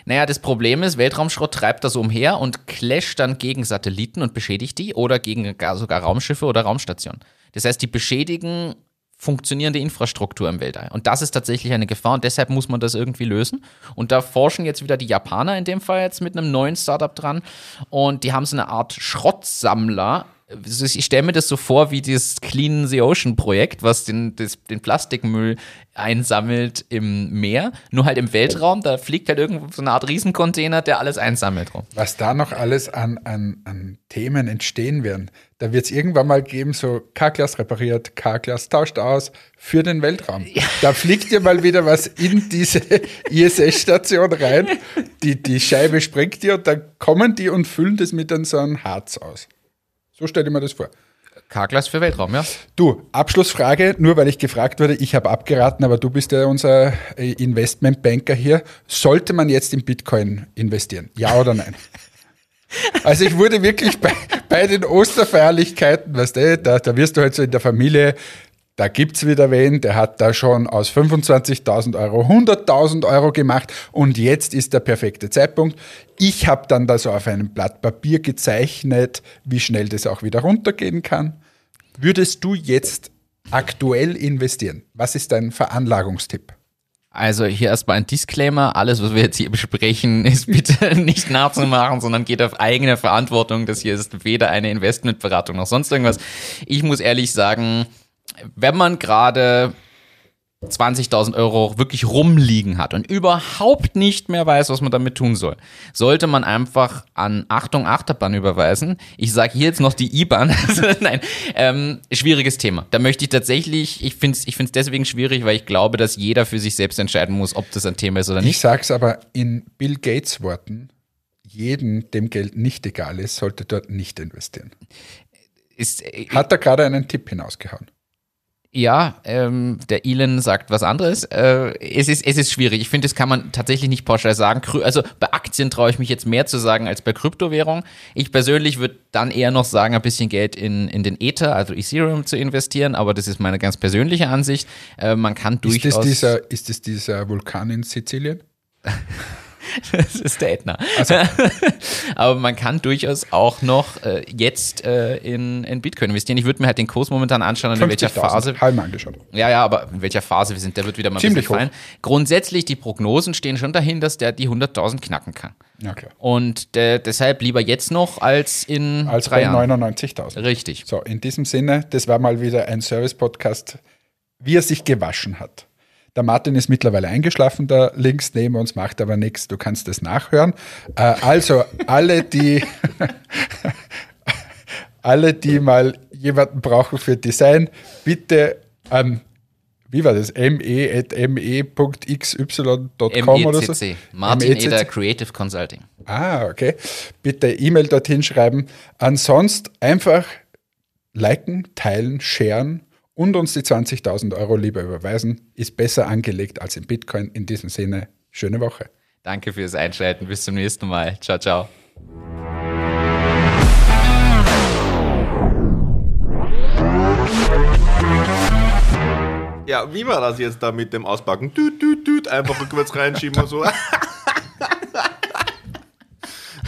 Naja, das Problem ist, Weltraumschrott treibt das umher und clasht dann gegen Satelliten und beschädigt die oder gegen gar sogar Raumschiffe oder Raumstationen. Das heißt, die beschädigen funktionierende Infrastruktur im Weltall. Und das ist tatsächlich eine Gefahr und deshalb muss man das irgendwie lösen. Und da forschen jetzt wieder die Japaner in dem Fall jetzt mit einem neuen Startup dran und die haben so eine Art Schrottsammler. Also Ich stelle mir das so vor wie dieses Clean the Ocean Projekt, was den, das, den Plastikmüll einsammelt im Meer, nur halt im Weltraum. Da fliegt halt irgendwo so eine Art Riesencontainer, der alles einsammelt. Rum. Was da noch alles an, an, an Themen entstehen werden. Da wird es irgendwann mal geben, so K-Class repariert, K-Class tauscht aus für den Weltraum. Da fliegt dir mal wieder was in diese ISS-Station rein. Die, die Scheibe sprengt dir und dann kommen die und füllen das mit dann so einem Harz aus. So stell dir mir das vor. K-Class für Weltraum, ja. Du, Abschlussfrage, nur weil ich gefragt wurde, ich habe abgeraten, aber du bist ja unser äh, Investmentbanker hier. Sollte man jetzt in Bitcoin investieren? Ja oder nein? Also ich wurde wirklich bei, bei den Osterfeierlichkeiten, weißt du, da, da wirst du halt so in der Familie, da gibt's wieder wen, der hat da schon aus 25.000 Euro 100.000 Euro gemacht und jetzt ist der perfekte Zeitpunkt. Ich habe dann da so auf einem Blatt Papier gezeichnet, wie schnell das auch wieder runtergehen kann. Würdest du jetzt aktuell investieren? Was ist dein Veranlagungstipp? Also hier erstmal ein Disclaimer. Alles, was wir jetzt hier besprechen, ist bitte nicht nachzumachen, sondern geht auf eigene Verantwortung. Das hier ist weder eine Investmentberatung noch sonst irgendwas. Ich muss ehrlich sagen, wenn man gerade 20.000 Euro wirklich rumliegen hat und überhaupt nicht mehr weiß, was man damit tun soll, sollte man einfach an Achtung Achterbahn überweisen. Ich sage hier jetzt noch die IBAN. Also, Nein, ähm, schwieriges Thema. Da möchte ich tatsächlich, ich finde es ich find's deswegen schwierig, weil ich glaube, dass jeder für sich selbst entscheiden muss, ob das ein Thema ist oder Ich nicht. sag's aber in Bill Gates Worten, jeden, dem Geld nicht egal ist, sollte dort nicht investieren. Ist, äh, Hat er gerade einen Tipp hinausgehauen? Ja, ähm, der Elon sagt was anderes. Äh, es, ist, es ist schwierig. Ich finde, das kann man tatsächlich nicht pauschal sagen. Also bei Aktien traue ich mich jetzt mehr zu sagen als bei Kryptowährung. Ich persönlich würde dann eher noch sagen, ein bisschen Geld in, in den Ether, also Ethereum zu investieren, aber das ist meine ganz persönliche Ansicht. Äh, man kann Ist durchaus... das, dieser, ist das dieser Vulkan in Sizilien? Das ist der Ätna. Aber man kann durchaus auch noch äh, jetzt äh, in, in Bitcoin investieren. Ich würde mir halt den Kurs momentan anschauen, und in welcher 50.000. Phase. Mir angeschaut. Ja, ja, aber in welcher Phase wir sind, der wird wieder mal ein Ziemlich bisschen fallen. Grundsätzlich, die Prognosen stehen schon dahin, dass der die 100.000 knacken kann. Ja, klar. Und äh, deshalb lieber jetzt noch als in Als drei bei Jahren. 99.000. Richtig. So, in diesem Sinne, das war mal wieder ein Service-Podcast, wie er sich gewaschen hat. Der Martin ist mittlerweile eingeschlafen, da links neben uns, macht aber nichts, du kannst es nachhören. Äh, also, alle, die, alle, die mal jemanden brauchen für Design, bitte an, wie war das, me.me.xy.com oder so? MECC. Martin MECC. Eder Creative Consulting. Ah, okay. Bitte E-Mail dorthin schreiben. Ansonsten einfach liken, teilen, sharen und uns die 20.000 Euro lieber überweisen. Ist besser angelegt als in Bitcoin. In diesem Sinne, schöne Woche. Danke fürs Einschalten. Bis zum nächsten Mal. Ciao, ciao. Ja, wie war das jetzt da mit dem Auspacken? Tüt, tüt, tüt, einfach rückwärts reinschieben und so.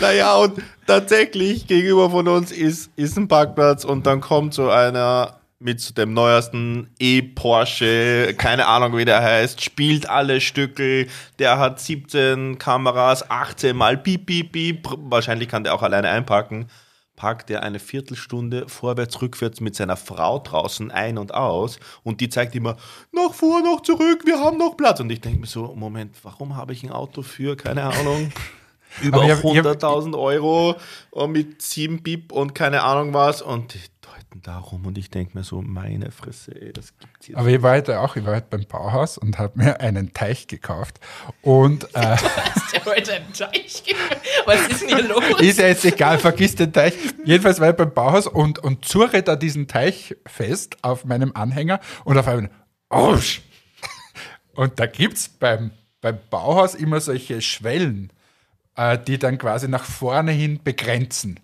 Naja, und tatsächlich gegenüber von uns ist, ist ein Parkplatz und dann kommt so einer mit dem neuesten E-Porsche, keine Ahnung wie der heißt, spielt alle Stücke, der hat 17 Kameras, 18 mal piep, piep, piep, wahrscheinlich kann der auch alleine einpacken, parkt er eine Viertelstunde vorwärts, rückwärts mit seiner Frau draußen ein und aus. Und die zeigt immer, noch vor, noch zurück, wir haben noch Platz. Und ich denke mir so, Moment, warum habe ich ein Auto für, keine Ahnung, über Aber ich hab- ich hab- 100.000 Euro und mit 7 Bip und keine Ahnung was. Und die deuten da rum und ich denke mir so, meine Fresse, ey, das gibt's jetzt. Aber ich war heute auch, ich war heute beim Bauhaus und habe mir einen Teich gekauft. Und äh, Hast du heute einen Teich gemacht? Was ist denn hier los? ist ja jetzt egal, vergiss den Teich. Jedenfalls war ich beim Bauhaus und, und zurre da diesen Teich fest auf meinem Anhänger und auf einmal, Ausch! Und da gibt es beim, beim Bauhaus immer solche Schwellen, äh, die dann quasi nach vorne hin begrenzen.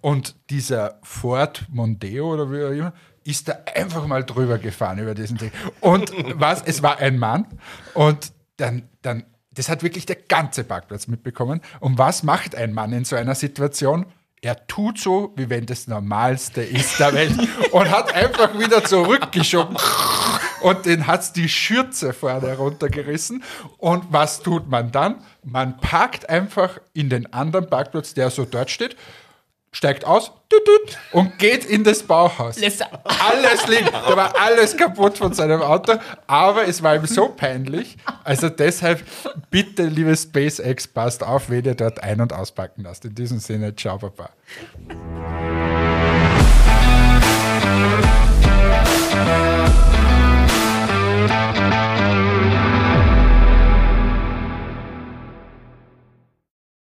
Und dieser Ford Mondeo oder wie auch immer, ist da einfach mal drüber gefahren über diesen Ding. Und was, es war ein Mann und dann, dann, das hat wirklich der ganze Parkplatz mitbekommen. Und was macht ein Mann in so einer Situation? Er tut so, wie wenn das Normalste ist der Welt und hat einfach wieder zurückgeschoben und den hat's die Schürze vorne runtergerissen. Und was tut man dann? Man parkt einfach in den anderen Parkplatz, der so dort steht, steigt aus und geht in das Bauhaus. Alles liegt, da war alles kaputt von seinem Auto, aber es war ihm so peinlich. Also deshalb, bitte, liebe SpaceX, passt auf, wen ihr dort ein- und auspacken lasst. In diesem Sinne, ciao, Papa. Thank